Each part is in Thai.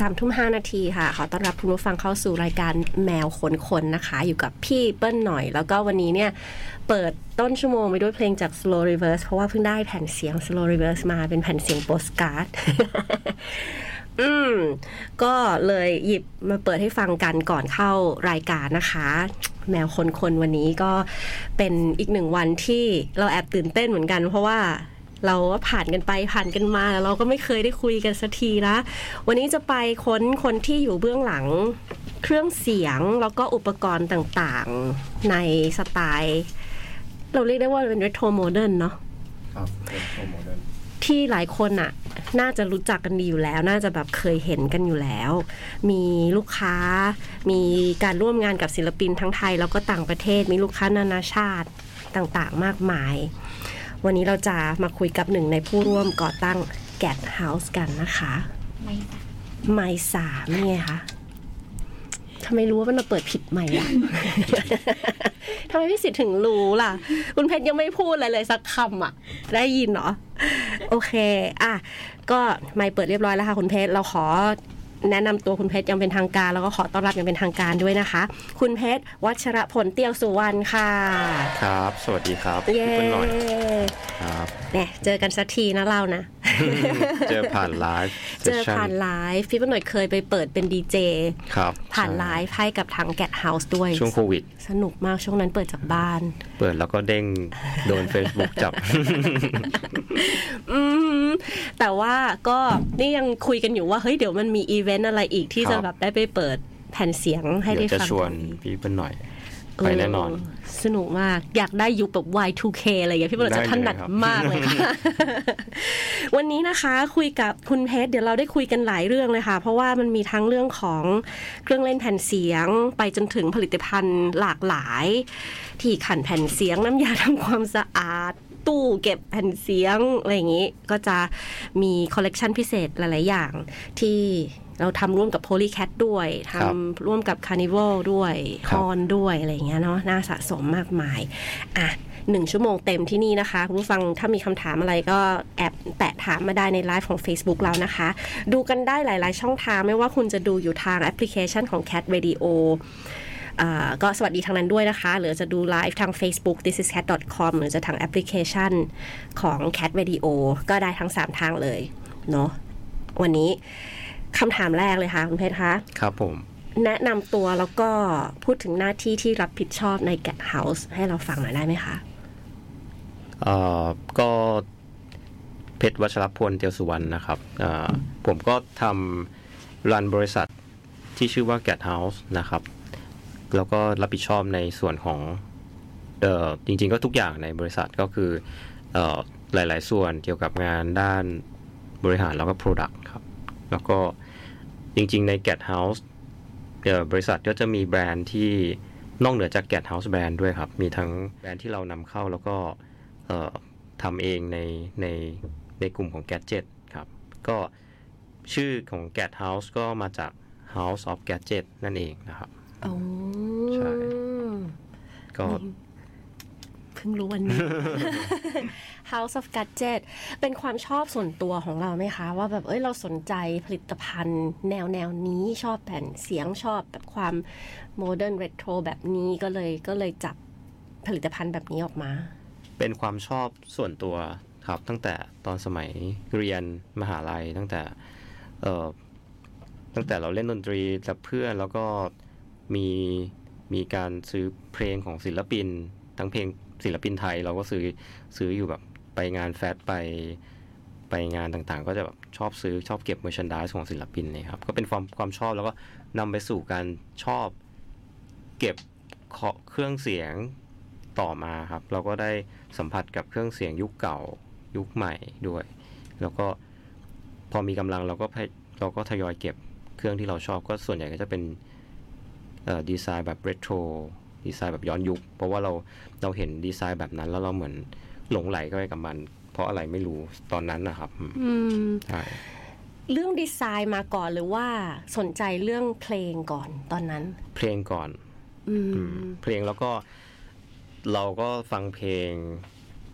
สามทุ่มห้านาทีค่ะ ขอต้อนรับคุณผู้ฟังเข้าสู่รายการแมวขนคนนะคะ อยู่กับพี่เปิ้ลหน่อย แล้วก็วันนี้เนี่ยเปิดต้นชั่วโมงไปด้วยเพลงจาก Slow Reverse เพราะว่าเพิ่งได้แผ่นเสียง Slow Reverse มาเป็นแผ่นเสียงโปสการ์ดอืม ก็เลยหยิบมาเปิดให้ฟังกันก่อนเข้ารายการนะคะ แมวคนคนวันนี้ก็เป็นอีกหนึ่งวันที่เราแอบตื่นเต้นเหมือนกัน เพราะว่า เราก็ผ่านกันไปผ่านกันมาแล้วเราก็ไม่เคยได้คุยกันสักทีนะ วันนี้จะไปค้นคนที่อยู่เบื้องหลังเครื่องเสียงแล้วก็อุปกรณ์ต่างๆในสไตล์ เราเรียกได้ว่าเป็น retro modern เนาะครับเป็น retro modernที่หลายคนอะน่าจะรู้จักกันดีอยู่แล้ว น่าจะแบบเคยเห็นกันอยู่แล้ว มีลูกค้า มีการร่วมงานกับศิลปินทั้งไทย แล้วก็ต่างประเทศ มีลูกค้านานาชาติต่างๆ มากมาย วันนี้เราจะมาคุยกับหนึ่งในผู้ร่วมก่อตั้ง Get House กันนะคะไม่ค่ะไมสามนี่ไงคะทำไมรู้ว่ามันเราเปิดผิดใหม่ล่ะทำไมพี่สิทธิ์ถึงรู้ล่ะ คุณเพชรยังไม่พูดอะไรเลยสักคำอะได้ยินเหรอ โอเค อะ ก็ไม่เปิดเรียบร้อยแล้วค่ะคุณเพชร เราขอ แนะนำตัวคุณเพชรยังเป็นทางการ แล้วก็ขอต้อนรับอย่างเป็นทางการด้วยนะคะ คุณเพชรวัชรพลเตียวสุวรรณค่ะ ครับ สวัสดีครับเย้พี่เปิ้ลหน่อยครับเนี่ยเจอกันสักทีนะเรานะ เจอผ่านไลฟ์เจอผ่านไลฟ์พี่เปิ้ลหน่อยเคยไปเปิดเป็นดีเจครับผ่านใช่ไลฟ์ให้กับทางแก t เฮาส์ด้วย ช่วงโควิด สนุกมากช่วงนั้นเปิดจากบ้าน เปิดแล้วก็เด้งโดน Facebook จับอืม แต่ว่าก็นี่ยังคุยกันอยู่ว่าเฮ้ยเดี๋ยวมันมีอีเวนต์อะไรอีกที่ครับจะแบบได้ไปเปิดแผ่นเสียงให้เดี๋ได้ยวจะฟังชวนกันอีกพี่เปิ้ลหน่อยไปแน่นอนเสนุกมากอยากได้ยุคแบบ Y2K อะไรอย่างเงี้ยพี่บอลจะถนัดได้เลยครับมากเลยค่ะ วันนี้นะคะคุยกับคุณเพชรเดี๋ยวเราได้คุยกันหลายเรื่องเลยค่ะ เพราะว่ามันมีทั้งเรื่องของเครื่องเล่นแผ่นเสียง ไปจนถึงผลิตภัณฑ์หลากหลาย ที่ขันแผ่นเสียงน้ำยาทำความสะอาด ตู้เก็บแผ่นเสียงอะไรอย่างนี้ ก็จะมีคอลเลกชันพิเศษหลาย ๆ อย่างที่เราทำร่วมกับ Polycat ด้วยครับ ทำร่วมกับ Carnival ด้วยครับ HONNE ด้วยอะไรอย่างเงี้ยเนาะน่าสะสมมากมายอะหนึ่งชั่วโมงเต็มที่นี่นะคะ คุณผู้ฟังถ้ามีคำถามอะไรก็แอบแปะถามมาได้ในไลฟ์ของ Facebook เรานะคะ ดูกันได้หลาย ๆ ช่องทางไม่ว่าคุณจะดูอยู่ทางแอปพลิเคชันของ Cat Radio อ่า ก็สวัสดีทางนั้นด้วยนะคะ หรือจะดูไลฟ์ทาง Facebook this is cat com หรือจะทางแอปพลิเคชันของ Cat Radio ก็ได้ทั้ง 3 ทางเลยเนาะวันนี้คำถามแรกเลยค่ะ คุณเพชรคะครับผม แนะนำตัวแล้วก็พูดถึงหน้าที่ที่รับผิดชอบใน Get House ให้เราฟังหน่อยได้ไหมคะเอ่อก็เพชรวัชรพลเตียวสุวรรณนะครับเอ่อผมก็ทำรันบริษัทที่ชื่อว่า Get House นะครับ แล้วก็รับผิดชอบในส่วนของเอ่อจริง ๆ ก็ทุกอย่างในบริษัทก็คือเอ่อหลาย ๆ ส่วนเกี่ยวกับงานด้านบริหารแล้วก็ Product ครับ แล้วก็จริง ๆ ใน Get House เอ่อบริษัทก็จะมีแบรนด์ที่นอกเหนือจาก Get House แบรนด์ด้วยครับ มีทั้งแบรนด์ที่เรานำเข้าแล้วก็เอ่อทำเองในในในกลุ่มของ Gadget ครับ ก็ชื่อของ Get House ก็มาจาก House of Gadget นั่นเองนะครับอ๋อใช่ ก็เพิ่งรู้วันนี้ House of Gadget เป็นความชอบส่วนตัวของเราไหมคะ ว่าแบบเอ้ยเราสนใจผลิตภัณฑ์ แนวแนวนี้ชอบแผ่นเสียงชอบแบบความ modern retro แบบนี้ก็เลยก็เลยจับผลิตภัณฑ์แบบนี้ออกมา เป็นความชอบส่วนตัวครับ ตั้งแต่ตอนสมัยเรียนมหาลัยตั้งแต่เอ่อตั้งแต่เราเล่นดนตรีกับเพื่อนแล้วก็มี มีการซื้อเพลงของศิลปิน ทั้งเพลงศิลปินไทยเราก็ซื้อซื้ออยู่แบบไปงานแฟชไปไปงานต่างๆ ก็จะแบบชอบซื้อชอบเก็บเมอร์ชันด s e ของศิลปินเลยครับก็เป็นความความชอบแล้วก็นำไปสู่การชอบเก็บเครื่องเสียงต่อมาครับ เราก็ได้สัมผัสกับเครื่องเสียงยุคเก่ายุคใหม่ด้วย แล้วก็พอมีกำลังเราก็เราก็ทยอยเก็บเครื่องที่เราชอบก็ส่วนใหญ่ก็จะเป็น ดีไซน์แบบเรโทรดีไซน์แบบย้อนยุค เพราะว่าเราเราเห็นดีไซน์แบบนั้นแล้วเราเหมือนหลงไหลเข้าไปกับมัน เพราะอะไรไม่รู้ตอนนั้นนะครับอืมอืมใช่เรื่องดีไซน์มาก่อนหรือว่าสนใจเรื่องเพลงก่อนตอนนั้น เพลงก่อนอืมอืมเพลงแล้วก็ เราก็ฟังเพลง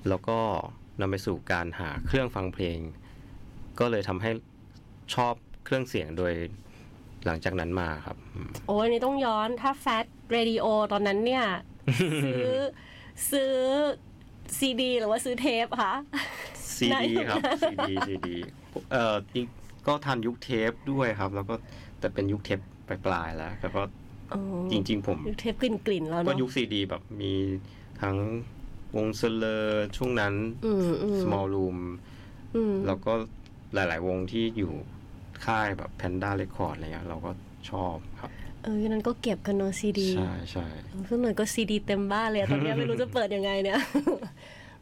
แล้วก็นำไปสู่การหาเครื่องฟังเพลง ก็เลยทำให้ชอบเครื่องเสียงโดย หลังจากนั้นมาครับอืมโอ้ยอันนี้ต้องย้อนถ้าแฟ t เรดิโอตอนนั้นเนี่ย ซื้อซื้อซีดีหรือว่าซื้อเทปคะซีได้ดีครับซีดีซีดีเอ่อจริงก็ทันยุคเทปด้วยครับ แล้วก็แต่เป็นยุคเทปปลายๆแล้วแล้วก็อ๋อจริง ๆ ผมเทปกลิ่นกลิ่นๆแล้วก็เนาะยุคซีดีแบบมีทั้งวงเซเลอร์ช่วงนั้นอืมอืม small room อืมแล้วก็หลาย ๆ วงที่อยู่ ค่ายแบบ Panda Record อะไรเงี้ยเราก็ชอบครับ เออนั้นก็เก็บกันเนาะซีดีใช่ใช่เพิ่งหน่อยก็ซีดีเต็มบ้านเลยอะตอนเนี้ยไม่รู้จะเปิดยังไงเนี่ย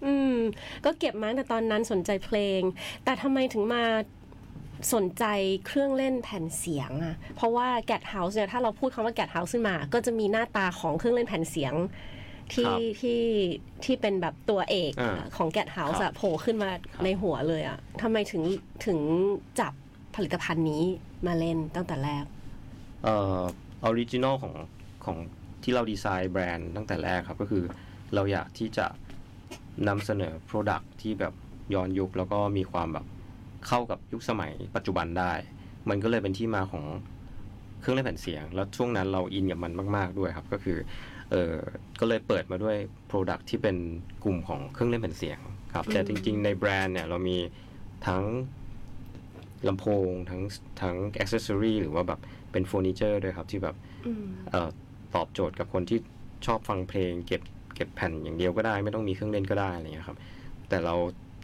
อืม ก็เก็บมาตั้งแต่ตอนนั้นสนใจเพลง แต่ทำไมถึงมาสนใจเครื่องเล่นแผ่นเสียงอะเพราะว่า Get House เนี่ยถ้าเราพูดคำว่า Gadhouse ขึ้นมา ก็จะมีหน้าตาของเครื่องเล่นแผ่นเสียงที่ที่ที่เป็นแบบตัวเอกอ่าของ Get House อะโผล่ขึ้นมาครับในหัวเลยอะทำไมถึงถึงจับ ผลิตภัณฑ์นี้มาเล่นตั้งแต่แรก เอ่อ original ของของที่เราดีไซน์แบรนด์ตั้งแต่แรกครับก็คือเราอยากที่จะนำเสนอ Product ที่แบบย้อนยุคแล้วก็มีความแบบเข้ากับยุคสมัยปัจจุบันได้ มันก็เลยเป็นที่มาของเครื่องเล่นแผ่นเสียง แล้วช่วงนั้นเราอินกับมันมาก ๆด้วยครับ ก็คือเออก็เลยเปิดมาด้วย Product ที่เป็นกลุ่มของเครื่องเล่นแผ่นเสียงครับ แต่จริง ๆ ในแบรนด์เนี่ยเรามีทั้ง ลำโพงทั้งทั้งอ c เซสซอรีหรือว่าแบบเป็นเฟอร์นิเจอร์ด้วยครับที่แบบอืมเอ่อตอบโจทย์กับคนที่ชอบฟังเพลง เก็บเก็บแผ่นอย่างเดียวก็ได้ ไม่ต้องมีเครื่องเล่นก็ได้อะไรเงี้ยครับ แต่เรา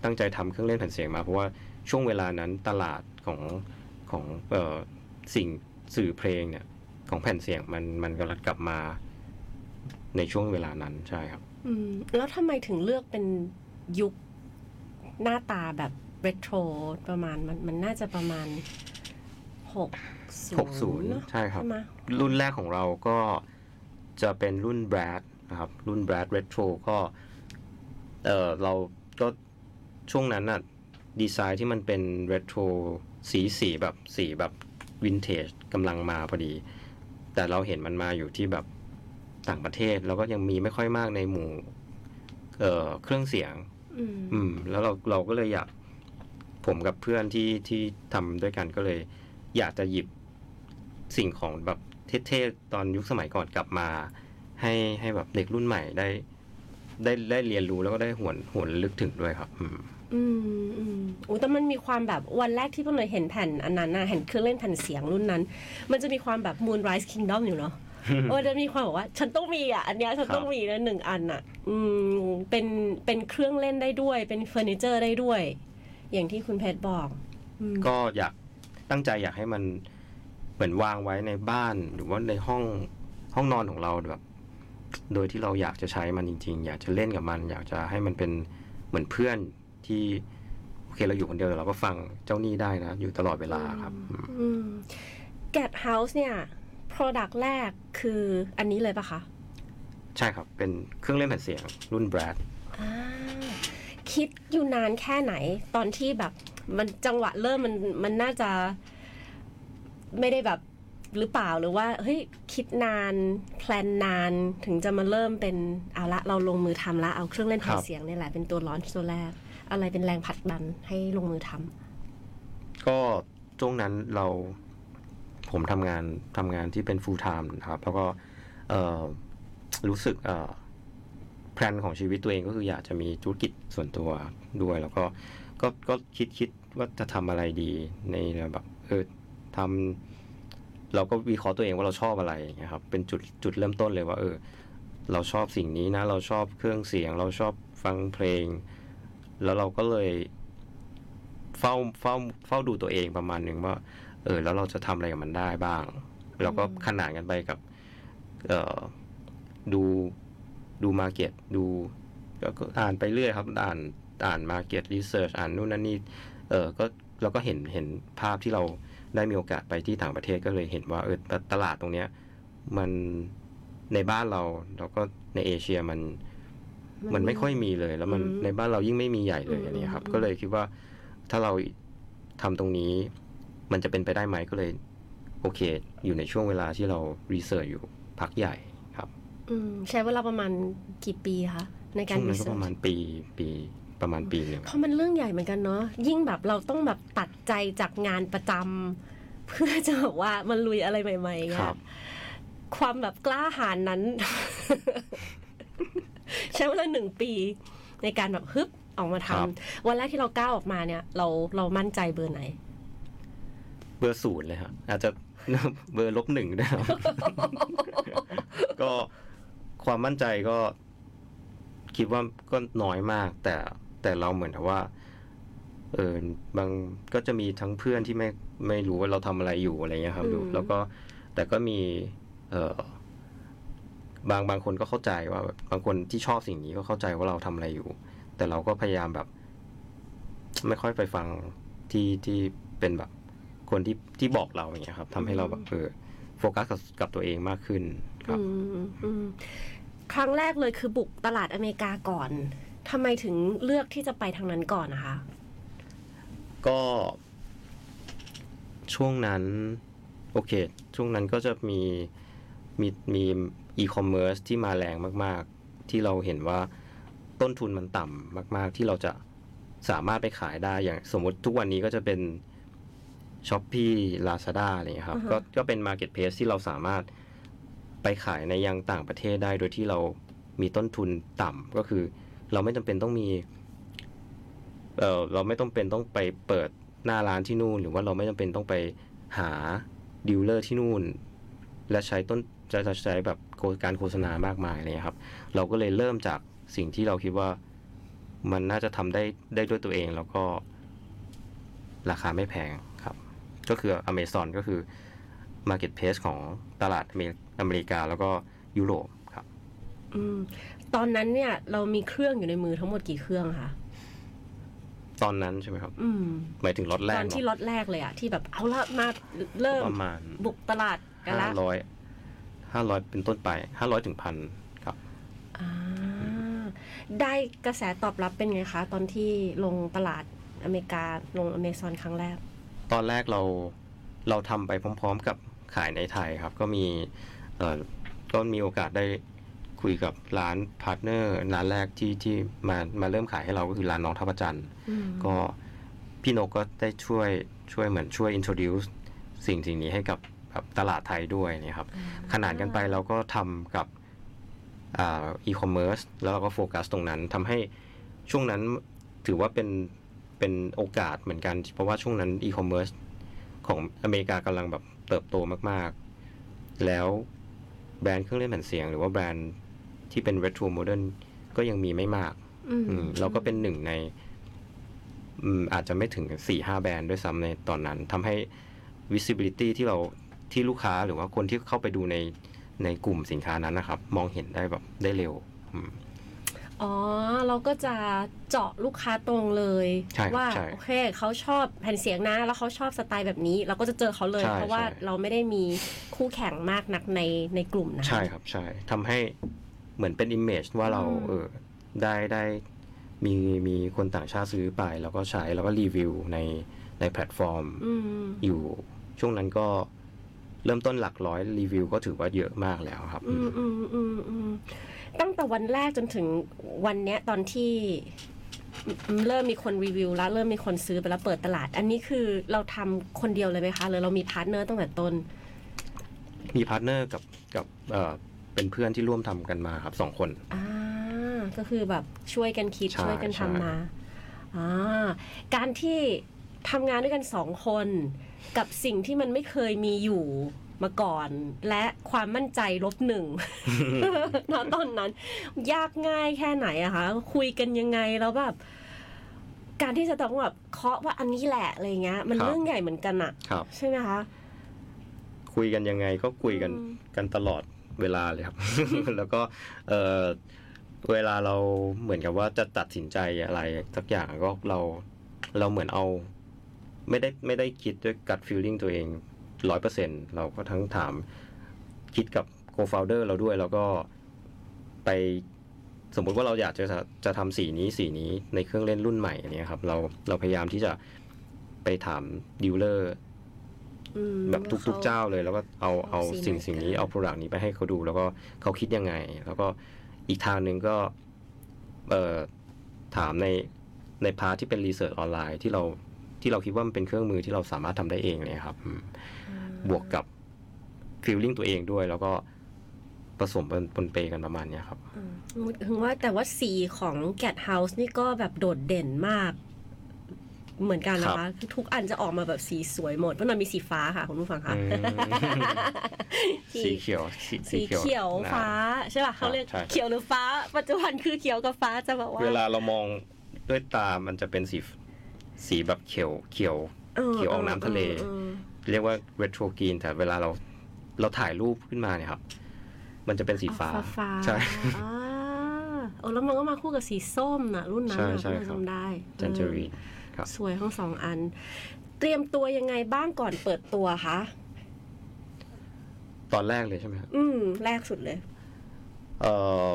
ตั้งใจทำเครื่องเล่นแผ่นเสียงมาเพราะว่าช่วงเวลานั้นตลาดของของเอ่อสิ่งสื่อเพลงเนี่ยของแผ่นเสียงมันมันกำลังกลับมาในช่วงเวลานั้นใช่ครับ อืมแล้วทำไมถึงเลือกเป็นยุคหน้าตาแบบ เรโทรประมาณมันมันน่าจะประมาณหกศูนย์60ใช่ครับใช่ไหมรุ่นแรกของเราก็จะเป็นรุ่น Brad นะครับ รุ่น Brad Retro ก็เออเราก็ช่วงนั้นน่ะดีไซน์ที่มันเป็น Retro สีสีแบบสีแบบวินเทจกำลังมาพอดี แต่เราเห็นมันมาอยู่ที่แบบต่างประเทศ แล้วก็ยังมีไม่ค่อยมากในหมู่ เอ่อเครื่องเสียงอืมอืมแล้วเราเราก็เลยอยาก ผมกับเพื่อนที่ที่ทำด้วยกันก็เลย อยากจะหยิบสิ่งของแบบเท่ๆตอนยุคสมัยก่อนกลับมา ให้ให้แบบเด็กรุ่นใหม่ได้ ได้ได้เรียนรู้แล้วก็ได้หวนหวนระลึกถึงด้วยครับ อืมอืมอืมโอ้แต่มันมีความแบบวันแรกที่เพิ่งเลยเห็นแผ่นอันนั้นนะเห็นเครื่องเล่นแผ่นเสียงรุ่นนั้น มันจะมีความแบบ Moonrise Kingdom อยู่เนาะโอ้จะมีความแบบว่า ฉันต้องมีอะ อันเนี้ยฉันต้องมีนะหนึ่งอันอะ อืมเป็นเป็นเครื่องเล่นได้ด้วย เป็นเฟอร์นิเจอร์ได้ด้วย อย่างที่คุณเพชรบอกอืมก็อยากตั้งใจอยากให้มันเหมือนวางไว้ในบ้านหรือว่าในห้องห้องนอนของเราแบบ โดยที่เราอยากจะใช้มันจริง ๆ อยากจะเล่นกับมัน อยากจะให้มันเป็นเหมือนเพื่อนที่โอเคเราอยู่คนเดียวแต่เราก็ฟังเจ้าหนี้ได้นะ อยู่ตลอดเวลาครับอืมอืม Get House เนี่ย Product แรกคืออันนี้เลยปะคะ ใช่ครับ เป็นเครื่องเล่นแผ่นเสียงรุ่น Brad อ่า คิดอยู่นานแค่ไหน ตอนที่แบบ มันจังหวะเริ่มมันมันน่าจะไม่ได้แบบหรือเปล่าหรือว่าเฮ้ยคิดนานแพลนนานถึงจะมาเริ่มเป็นเอาละเราลงมือทำละเอาเครื่องเล่นแผ่นครับเสียงนี่แหละเป็นตัวลอนช์ตัวแรก อะไรเป็นแรงผลักดันให้ลงมือทำก็ช่วงนั้นเราผมทำงานทำงานที่เป็น full time นะครับ แล้วก็เอ่อรู้สึกเอ่อ แพลนของชีวิตตัวเองก็คืออยากจะมีธุรกิจส่วนตัวด้วย แล้วก็ก็ก็คิดคิดว่าจะทำอะไรดีในแบบเออทำเราก็วิเคราะห์ตัวเองว่าเราชอบอะไรอย่างเงี้ยครับ เป็นจุดจุดเริ่มต้นเลยว่า เออ เราชอบสิ่งนี้นะ เราชอบเครื่องเสียง เราชอบฟังเพลง แล้วเราก็เลยเฝ้าเฝ้าเฝ้าดูตัวเองประมาณหนึ่งว่า เออ แล้วเราจะทำอะไรกับมันได้บ้างแล้วก็ขนานกันไปกับ เอ่อดู ดู market ดูแล้วก็อ่านไปเรื่อยครับ อ่านอ่าน market research อ่านนู่นนั่นนี่เออก็เราก็เห็นเห็นภาพที่เราได้มีโอกาสไปที่ต่างประเทศก็เลยเห็นว่าเออตตลาดตรงเนี้ย มันในบ้านเราแล้วก็ในเอเชียมันมันไม่ค่อยมีเลย แล้วมันอืมในบ้านเรายิ่งไม่มีใหญ่เลยอืมอันนี้ครับอืมก็เลยคิดว่าถ้าเราทำตรงนี้ มันจะเป็นไปได้ไหมก็เลย โอเค อยู่ในช่วงเวลาที่เรารีเสิร์ชอยู่พักใหญ่ครับอืม ใช้เวลาประมาณกี่ปีคะในการช่วงรีนั้นก็เสิปร์ระมาชณปีปีประมาณปีหนึ่งเพราะมันเรื่องใหญ่เหมือนกันเนาะยิ่งแบบเราต้องแบบตัดใจจากงานประจำเพื่อจะบอกว่ามันลุยอะไรใหม่ๆคเงี้รัยบความแบบกล้าหาญนั้น ใช้เวลาหนึ่งปี ในการแบบฮึบออกมาครับทำวันแรกที่เราก้าวออกมาเนี่ย เราเรามั่นใจเบอร์ไหน เบอร์ศูนย์เลยครับอาจจะเบอร์ลบหนึ่งด้วยครับก็ ความมั่นใจก็คิดว่าก็น้อยมาก แต่แต่เราเหมือนกับว่า เออบางก็จะมีทั้งเพื่อนที่ไม่ไม่รู้ว่าเราทำอะไรอยู่อะไรเงี้ยครับอืมดูแล้วก็แต่ก็มี เออบางบางคนก็เข้าใจว่าแบบบางคนที่ชอบสิ่งนี้ก็เข้าใจว่าเราทำอะไรอยู่ แต่เราก็พยายามแบบ ไม่ค่อยไปฟังที่ที่เป็นแบบ คนที่ที่บอกเราอย่างเงี้ยครับทำให้เราแบบเออโฟกัสกับกับตัวเองมากขึ้น ครับอืมอืมครั้งแรกเลยคือบุกตลาดอเมริกาก่อนทำไมถึงเลือกที่จะไปทางนั้นก่อนนะคะ ก็ ช่วงนั้น โอเค ช่วงนั้นก็จะมีมีมีอีคอมเมิร์ซที่มาแรงมาก ๆ ที่เราเห็นว่าต้นทุนมันต่ำมาก ๆ ที่เราจะสามารถไปขายได้อย่างสมมติทุกวันนี้ก็จะเป็น Shopee Lazada อะไรอย่างเงี้ยครับอือฮะก็ก็เป็นมาร์เก็ตเพ e ที่เราสามารถ ไปขายในยังต่างประเทศได้โดยที่เรามีต้นทุนต่ำก็คือ เราไม่จำเป็นต้องมีเออเราไม่ต้องเป็นต้องไปเปิดหน้าร้านที่นู่น หรือว่าเราไม่จำเป็นต้องไปหาดีลเลอร์ที่นู่น และใช้ต้นจะจะใช้แบบการโฆษณามากมายอะไรเลยครับ เราก็เลยเริ่มจากสิ่งที่เราคิดว่ามันน่าจะทำได้ได้ด้วยตัวเองแล้วก็ราคาไม่แพงครับ ก็คือ Amazon ก็คือ Marketplace ของตลาดอเมริ อเมริกาแล้วก็ยุโรปครับอืมตอนนั้นเนี่ยเรามีเครื่องอยู่ในมือทั้งหมดกี่เครื่องคะตอนนั้นใช่ไหมครับ อืมหมายถึงล็อตแรตกอนเนที่อะล็อตแรกเลยอะที่แบบเอาละมาเริ่มประมาณบุกตลาดกันห้าละร้อยห้าร้อยเป็นต้นไปห้าร้อยถึงพันครับอ่าได้กระแสตอบรับเป็นไงคะ ตอนที่ลงตลาดอเมริกาลงอเมซอนครั้งแรก ตอนแรกเราเราทำไปพร้อม ๆ กับขายในไทยครับ ก็มีเอ่อ ก็มีโอกาสได้คุยกับร้านพาร์ทเนอร์ร้านแรกที่ที่มามาเริ่มขายให้เราก็คือร้านน้องท่าพระจันทร์อืมก็พี่นกก็ได้ช่วยช่วยเหมือนช่วย introduce สิ่งสิ่งนี้ให้กับแบบตลาดไทยด้วยเนี่ยครับ ขนานกันไปเราก็ทำกับอีคอมเมิร์ซแล้วเราก็โฟกัสตรงนั้นทำให้ช่วงนั้นถือว่าเป็นเป็นโอกาสเหมือนกัน เพราะว่าช่วงนั้นอีคอมเมิร์ซของอเมริกากำลังแบบเติบโตมากๆ แล้ว แบรนด์เครื่องเล่นแผ่นเสียง หรือว่าแบรนด์ที่เป็น retro modern ก็ยังมีไม่มากอืมอืมเราก็เป็นหนึ่งใน อืมอาจจะไม่ถึงสี่ห้าแบรนด์ด้วยซ้ำในตอนนั้นทำให้ visibility ที่เราที่ลูกค้าหรือว่าคนที่เข้าไปดูในในกลุ่มสินค้านั้นนะครับ มองเห็นได้แบบได้เร็ว อืม อ๋อ เราก็จะเจาะลูกค้าตรงเลยใช่ครับว่าใช่โอเคเขาชอบแผ่นเสียงนะ แล้วเขาชอบสไตล์แบบนี้ เราก็จะเจอเขาเลยใช่เพราะว่าใช่เราไม่ได้มีคู่แข่งมากนักในในกลุ่มนะใช่ครับใช่ทำให้เหมือนเป็น image ว่าเราอืมเออได้ได้มีมีคนต่างชาติซื้อไป แล้วก็ใช้แล้วก็รีวิวในในแพลตฟอร์มอืมอยู่ช่วงนั้นก็เริ่มต้นหลักร้อยรีวิวก็ถือว่าเยอะมากแล้วครับ อืมอืมอืมอืม ตั้งแต่วันแรกจนถึงวันเนี้ยตอนที่เริ่มมีคนรีวิวแล้วเริ่มมีคนซื้อไปแล้วเปิดตลาด อันนี้คือเราทำคนเดียวเลยไหมคะหรือเรามีพาร์ทเนอร์ตั้งแต่ต้น มีพาร์ทเนอร์กับกับเอ่อเป็นเพื่อนที่ร่วมทำกันมาครับสองคนอ่าก็คือแบบช่วยกันคิดใช่ช่วยกันใช่ทำมาอ่าการที่ทำงานด้วยกันสองคน กับสิ่งที่มันไม่เคยมีอยู่ มาก่อน และความมั่นใจลบหนึ่งณตอนนั้น ยากง่ายแค่ไหนอะคะคุยกันยังไงแล้วแบบการที่จะต้องแบบเคาะว่าอันนี้แหละอะไรเงี้ย มันครับเรื่องใหญ่เหมือนกันอะครับใช่ไหมคะคุยกันยังไงก็คุยกันอืมกันตลอดเวลาเลยครับ แล้วก็เออเวลาเราเหมือนกับว่าจะตัดสินใจอะไรสักอย่างก็เราเราเหมือนเอา ไม่ได้ไม่ได้คิดด้วย gut feeling ตัวเอง ร้อยเปอร์เซ็นเราก็ทั้งถามคิดกับโ o ฟ o u เดอร์เราด้วย แล้วก็ไปสมมุติว่าเราอยากจะจะทำสีนี้สีนี้ในเครื่องเล่นรุ่นใหม่อันเนี้ยครับเราเราพยายามที่จะไปถามดีลเลอร์อืมแบบทุกๆเจ้าเลยแล้วก็เอาเอาเอาสิ่สิ่งงไหนสิ่งนี้กันเอา product นี้ไปให้เขาดู แล้วก็เขาคิดยังไง แล้วก็อีกทางหนึ่งก็เอ่อถามในใน part ที่เป็น research ออนไลน์ที่เราที่เราคิดว่ามันเป็นเครื่องมือที่เราสามารถทำได้เองเลยครับอืม บวกกับ feeling ตัวเองด้วย แล้วก็ผสมปนปนเปกันประมาณเนี้ยครับอืมถึงว่าแต่ว่าสีของแก t เฮาส์นี่ก็แบบโดดเด่นมาก เหมือนกันนะคะครับคือทุกอันจะออกมาแบบสีสวยหมดเพราะมันมีสีฟ้าค่ะคุณผู้ฟังคะอืมสีเขียวสีสีเขียวฟ้าใช่ป่ะเขาเรียกใช่เขียวหรือฟ้า ปัจจุบันคือเขียวกับฟ้าจะแบบว่า เวลาเรามองด้วยตามันจะเป็นสีสีแบบเขียวเขียวเขียวออกน้ำทะเล ออออเรียกว่า retro green แต่เวลาเราเราถ่ายรูปขึ้นมาเนี่ยครับ มันจะเป็นสีฟ้าออกฟ้าๆใช่อ่าโอ้แล้วมันก็มาคู่กับสีส้มน่ะรุ่นนั้นใช่น่ะใช่คุณครับจำได้จันเจอรีนครับสวยทั้งสองอัน เตรียมตัวยังไงบ้างก่อนเปิดตัวคะตอนแรกเลยใช่ไหมครับอืม แรกสุดเลย เอ่อ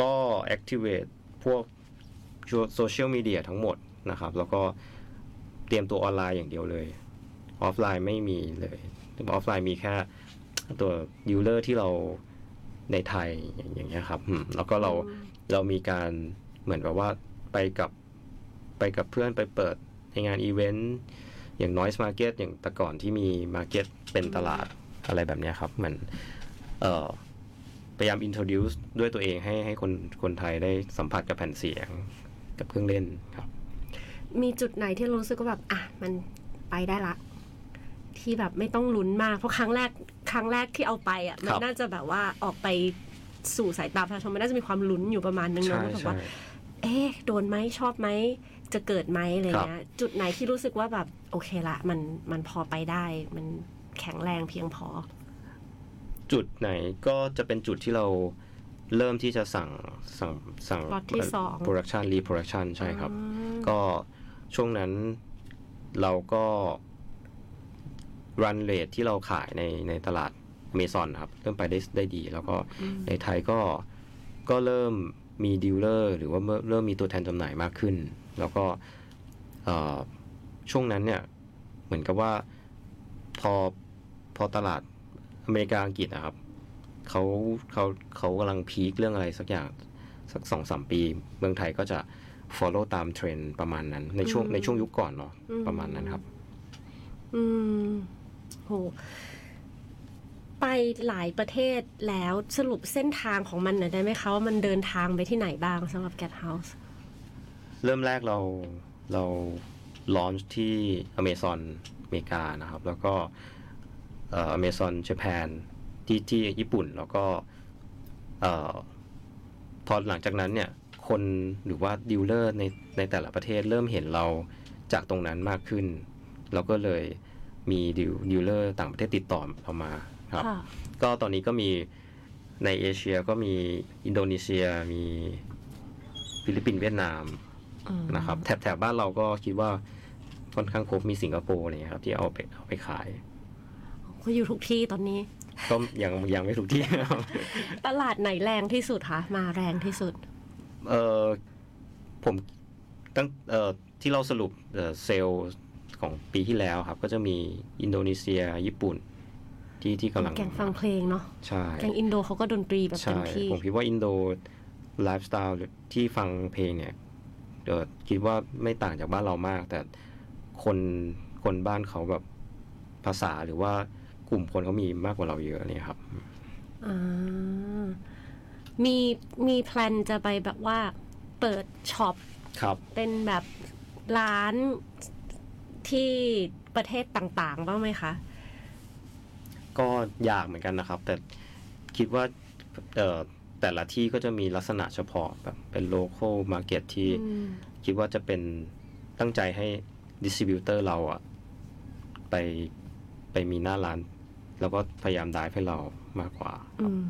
ก็ activate พวกโซเชียลมีเดียทั้งหมดนะครับ แล้วก็เตรียมตัวออนไลน์อย่างเดียวเลย ออฟไลน์ไม่มีเลยออฟไลน์มีแค่ตัวดีลเลอร์ที่เราในไทยอย่างเงี้ยครับอืมแล้วก็เราอืมเรามีการเหมือนแบบว่าไปกับไปกับเพื่อนไปเปิดในงานอีเวนต์อย่าง Noise Market อย่างแต่ก่อนที่มี Market เป็นตลาดอะไรแบบเนี้ยครับเหมือนเอ่อพยายาม introduce ด้วยตัวเองให้ให้คนคนไทยได้สัมผัสกับแผ่นเสียงกับเครื่องเล่นครับ มีจุดไหนที่รู้สึกว่าแบบ อะ มันไปได้ละ ที่แบบไม่ต้องลุ้นมาก เพราะครั้งแรกครั้งแรกที่เอาไปอะมันครับน่าจะแบบว่าออกไปสู่สายตาประชาชนมันน่าจะมีความลุ้นอยู่ประมาณนึงใช่เนาะแบบใช่ว่าเอ๊ะโดนไหมชอบไหมจะเกิดไหมอะไรเงี้ยจุดไหนที่รู้สึกว่าแบบโอเคละมันมันพอไปได้มันแข็งแรงเพียงพอ จุดไหนก็จะเป็นจุดที่เราเริ่มที่จะสั่งสั่งสั่งล็อตที่สอง production reproduction ใช่ครับอืมก็ช่วงนั้นเราก็ run rate ที่เราขายในในตลาดเมซอนครับ เริ่มไปได้ได้ดี แล้วก็ในไทยก็ก็เริ่มมีดีลเลอร์หรือว่าเริ่มเริ่มมีตัวแทนจำหน่ายมากขึ้น แล้วก็เอ่อช่วงนั้นเนี่ย เหมือนกับว่าพอพอตลาดอเมริกาอังกฤษนะครับเขาเขาเขากำลังพีคเรื่องอะไรสักอย่างสักสองสามปี เมืองไทยก็จะ follow ตามเทรนด์ประมาณนั้น ในช่วงอืมในช่วงยุคก่อนเนาะอืมประมาณนั้นครับ อืม โหไปหลายประเทศแล้วสรุปเส้นทางของมันหน่อยได้ไหมคะว่ามันเดินทางไปที่ไหนบ้างสำหรับ Get House เริ่มแรกเราเราลอนช์ที่อเมซอนอเมริกานะครับ แล้วก็อเมซอนญี่ปุ่นที่ที่ญี่ปุ่นแล้วก็เอ่อพอหลังจากนั้นเนี่ยคนหรือว่าดีลเลอร์ในในแต่ละประเทศเริ่มเห็นเราจากตรงนั้นมากขึ้น เราก็เลย มีดีลดีลเลอร์ต่างประเทศติดต่อเรามาครับค่ะก็ตอนนี้ก็มีในเอเชียก็มีอินโดนีเซียมีฟิลิปปินส์เวียดนามอืมนะครับแถบแถบบ้านเราก็คิดว่าค่อนข้างครบมีสิงคโปร์อะไรเงี้ยครับ ที่เอาไปเอาไปขาย ก็อยู่ทุกที่ตอนนี้ ก็ยังยังไม่ทุกที่ครับตลาดไหนแรงที่สุดคะมาแรงที่สุด เออผมตั้งเอ่อที่เราสรุปเอ่อเซลล์ ของปีที่แล้วครับ ก็จะมีอินโดนีเซียญี่ปุ่น ที่ที่กำลังแกงฟังเพลงเนาะใช่แกงอินโดเขาก็ดนตรีแบบเต็ใช่มที่ผมคิดว่าอินโดไลฟ์สไตล์ที่ฟังเพลงเนี่ยเดี๋ยวคิดว่าไม่ต่างจากบ้านเรามาก แต่คนคนบ้านเขาแบบภาษาหรือว่ากลุ่มคนเขามีมากกว่าเราเยอะเนี่ยครับอ่ามีมี plan จะไปแบบว่าเปิด shop ครับเป็นแบบร้าน ที่ประเทศต่างๆบ้างไหมคะ ก็ยากเหมือนกันนะครับ แต่คิดว่าเอ่อแต่ละที่ก็จะมีลักษณะเฉพาะแบบเป็น local market ที่อืมคิดว่าจะเป็นตั้งใจให้ดิส t r บิวเตอร์เราอะไปไปมีหน้าร้าน แล้วก็พยายามได้ให้เรามากกว่าอืม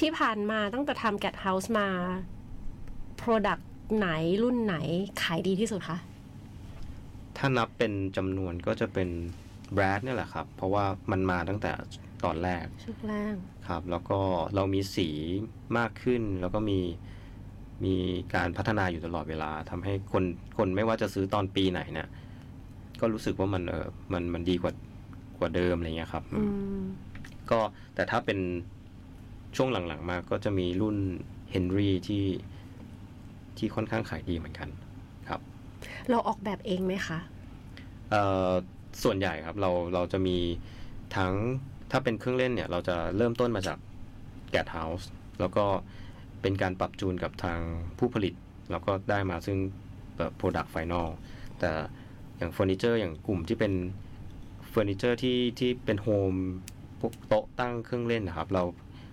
ที่ผ่านมาตั้งแต่ทำ Get House มา Product ไหนรุ่นไหนขายดีที่สุดคะ ถ้านับเป็นจำนวนก็จะเป็นแบรดเนี่ยแหละครับ เพราะว่ามันมาตั้งแต่ตอนแรกชุดแรกครับ แล้วก็เรามีสีมากขึ้น แล้วก็มีมีการพัฒนาอยู่ตลอดเวลาทำให้คนคนไม่ว่าจะซื้อตอนปีไหนเนี่ยก็รู้สึกว่ามันเออมันมันดีกว่ากว่าเดิมอะไรเงี้ยครับอืมก็แต่ถ้าเป็นช่วงหลังๆมาก็จะมีรุ่นเฮนรี่ที่ที่ค่อนข้างขายดีเหมือนกันครับ เราออกแบบเองไหมคะเอ่อส่วนใหญ่ครับเราเราจะมีทั้งถ้าเป็นเครื่องเล่นเนี่ย เราจะเริ่มต้นมาจากแกดเฮาส์แล้วก็เป็นการปรับจูนกับทางผู้ผลิต แล้วก็ได้มาซึ่งแบบ Product Final แต่อย่างเฟอร์นิเจอร์อย่างกลุ่มที่เป็นเฟอร์นิเจอร์ที่ที่เป็น home พวกโต๊ะตั้งเครื่องเล่นนะครับ เรา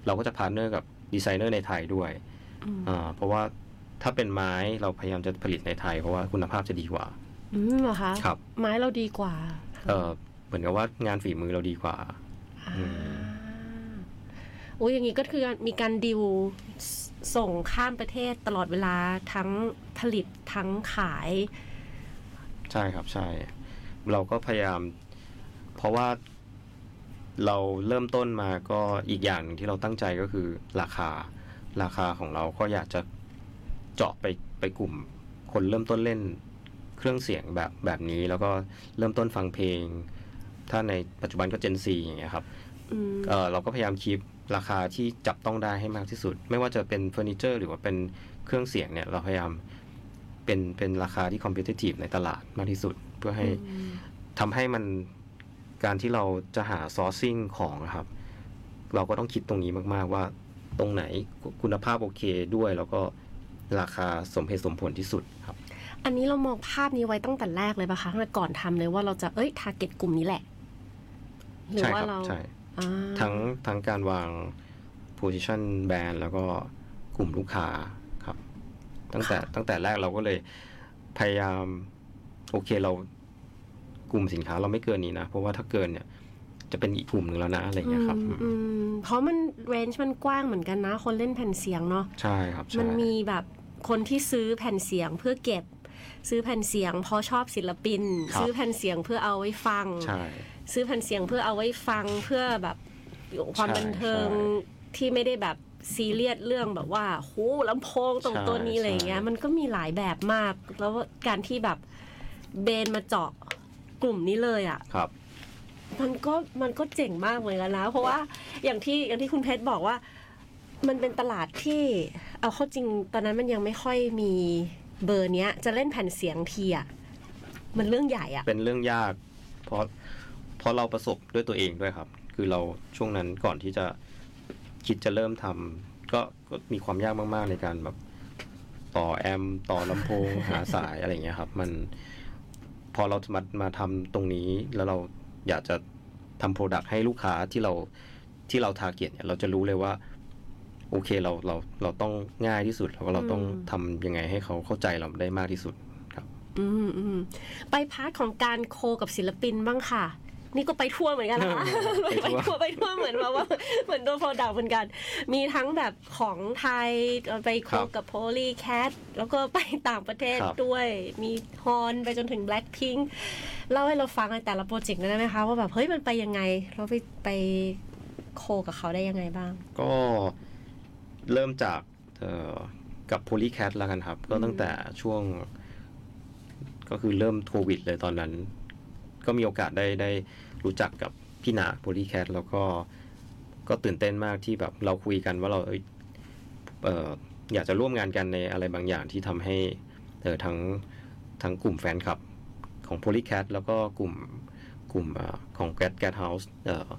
เราก็จะ partner กับดีไซเนอร์ในไทยด้วยอืมอ่าเพราะว่า ถ้าเป็นไม้เราพยายามจะผลิตในไทยเพราะว่าคุณภาพจะดีกว่า อืมเหรอคะครับ ไม้เราดีกว่า เออเหมือนกับว่างานฝีมือเราดีกว่าอืมโอ้ยอย่างนี้ก็คือมีการดิวสส่งข้ามประเทศตลอดเวลาทั้งผลิตทั้งขาย ใช่ครับใช่ เราก็พยายาม เพราะว่าเราเริ่มต้นมาก็อีกอย่างหนึ่งที่เราตั้งใจก็คือราคา ราคาของเราก็อยากจะ เจาะไปไปกลุ่มคนเริ่มต้นเล่นเครื่องเสียงแบบแบบนี้แล้วก็เริ่มต้นฟังเพลง ถ้าในปัจจุบันก็ Gen 4อย่างเงี้ยครับอืมเออเราก็พยายามคีปราคาที่จับต้องได้ให้มากที่สุด ไม่ว่าจะเป็นเฟอร์นิเจอร์หรือว่าเป็นเครื่องเสียงเนี่ยเราพยายามเป็นเป็นราคาที่คอมเพ t i t i v e ในตลาดมากที่สุด เพื่อให้อืมทำให้มันการที่เราจะหาซอร์ซิ่งของอะครับ เราก็ต้องคิดตรงนี้มาก ๆ ว่าตรงไหนคุณภาพโอเคด้วย แล้วก็ ราคาสมเหตุสมผลที่สุดครับ อันนี้เรามองภาพนี้ไว้ตั้งแต่แรกเลยปะคะตั้งแต่ก่อนทำเลยว่าเราจะเอ้ยทาร์เก็ตกลุ่มนี้แหละหรือใช่ว่าครับเราใช่อ่าทั้งทั้งการวาง position band แล้วก็กลุ่มลูกค้าครับ ตั้งแต่ตั้งแต่แรกเราก็เลยพยายาม โอเคเรากลุ่มสินค้าเราไม่เกินนี้นะ เพราะว่าถ้าเกินเนี่ยจะเป็นอีกกลุ่มหนึ่งแล้วนะอะไรอย่างเงี้ยครับอืมอืมเพราะมันเรนจ์มันกว้างเหมือนกันนะ คนเล่นแผ่นเสียงเนาะใช่ครับใช่มันมีแบบ คนที่ซื้อแผ่นเสียงเพื่อเก็บ ซื้อแผ่นเสียงเพราะชอบศิลปิน ซื้อแผ่นเสียงเพื่อเอาไว้ฟังใช่ซื้อแผ่นเสียงเพื่อเอาไว้ฟังเพื่อแบบความใช่บันเทิงใช่ที่ไม่ได้แบบซีเรียสเรื่องแบบว่าโหลำโพงตรงใช่ตัวนี้อะไรอย่างเงี้ยใช่มันก็มีหลายแบบมาก แล้วการที่แบบเบนมาเจาะกลุ่มนี้เลยอะครับ มันก็มันก็เจ๋งมากเหมือนกันนะเพราะว่าอย่างที่อย่างที่คุณเพชรบอกว่า มันเป็นตลาดที่เอาเข้าจริงตอนนั้นมันยังไม่ค่อยมีเบอร์เนี้ย จะเล่นแผ่นเสียงทีอะมันเรื่องใหญ่อะ เป็นเรื่องยากเพราะเพราะเราประสบด้วยตัวเองด้วยครับ คือเราช่วงนั้นก่อนที่จะคิดจะเริ่มทำก็ก็มีความยากมาก ๆ ในการแบบต่อแอมต่อลำโพงหาสายอะไรเงี้ยครับ มันพอเราจะมามาทำตรงนี้แล้วเราอยากจะทำ product ให้ลูกค้าที่เราที่เรา target เนี่ยเราจะรู้เลยว่า โอเคเราเราเราต้องง่ายที่สุดแล้วก็เราต้องอืมทำยังไงให้เขาเข้าใจเราได้มากที่สุดครับ อืมอืมไป part ของการ co กับศิลปินบ้างค่ะ นี่ก็ไปทั่วเหมือนกันนะคะไปไปทั่วทั่วไปทั่วเหมือนแบบว่าเหมือนตัว product เหมือนกัน มีทั้งแบบของไทยไป co กับ Polycatแล้วก็ไปต่างประเทศครับด้วย มีฮอนไปจนถึง Blackpink เล่าให้เราฟังในแต่ละโปรเจกต์ได้ไหมคะ ว่าแบบเฮ้ยมันไปยังไง เราไปไปโคกับเขาได้ยังไงบ้าง ก็ เริ่มจากเอ่อกับ Polycat แล้วกันครับ ก็ตั้งแต่ช่วง ก็คือเริ่มโควิดเลยตอนนั้น ก็มีโอกาสได้ได้รู้จักกับพี่หนา Polycat แล้วก็ก็ตื่นเต้นมากที่แบบเราคุยกันว่าเราเอ้ยเอ่ออยากจะร่วมงานกันในอะไรบางอย่างที่ทำให้เออทั้งทั้งกลุ่มแฟนคลับของ Polycat แล้วก็กลุ่มกลุ่มเออของ g a t g a t House เอ่อ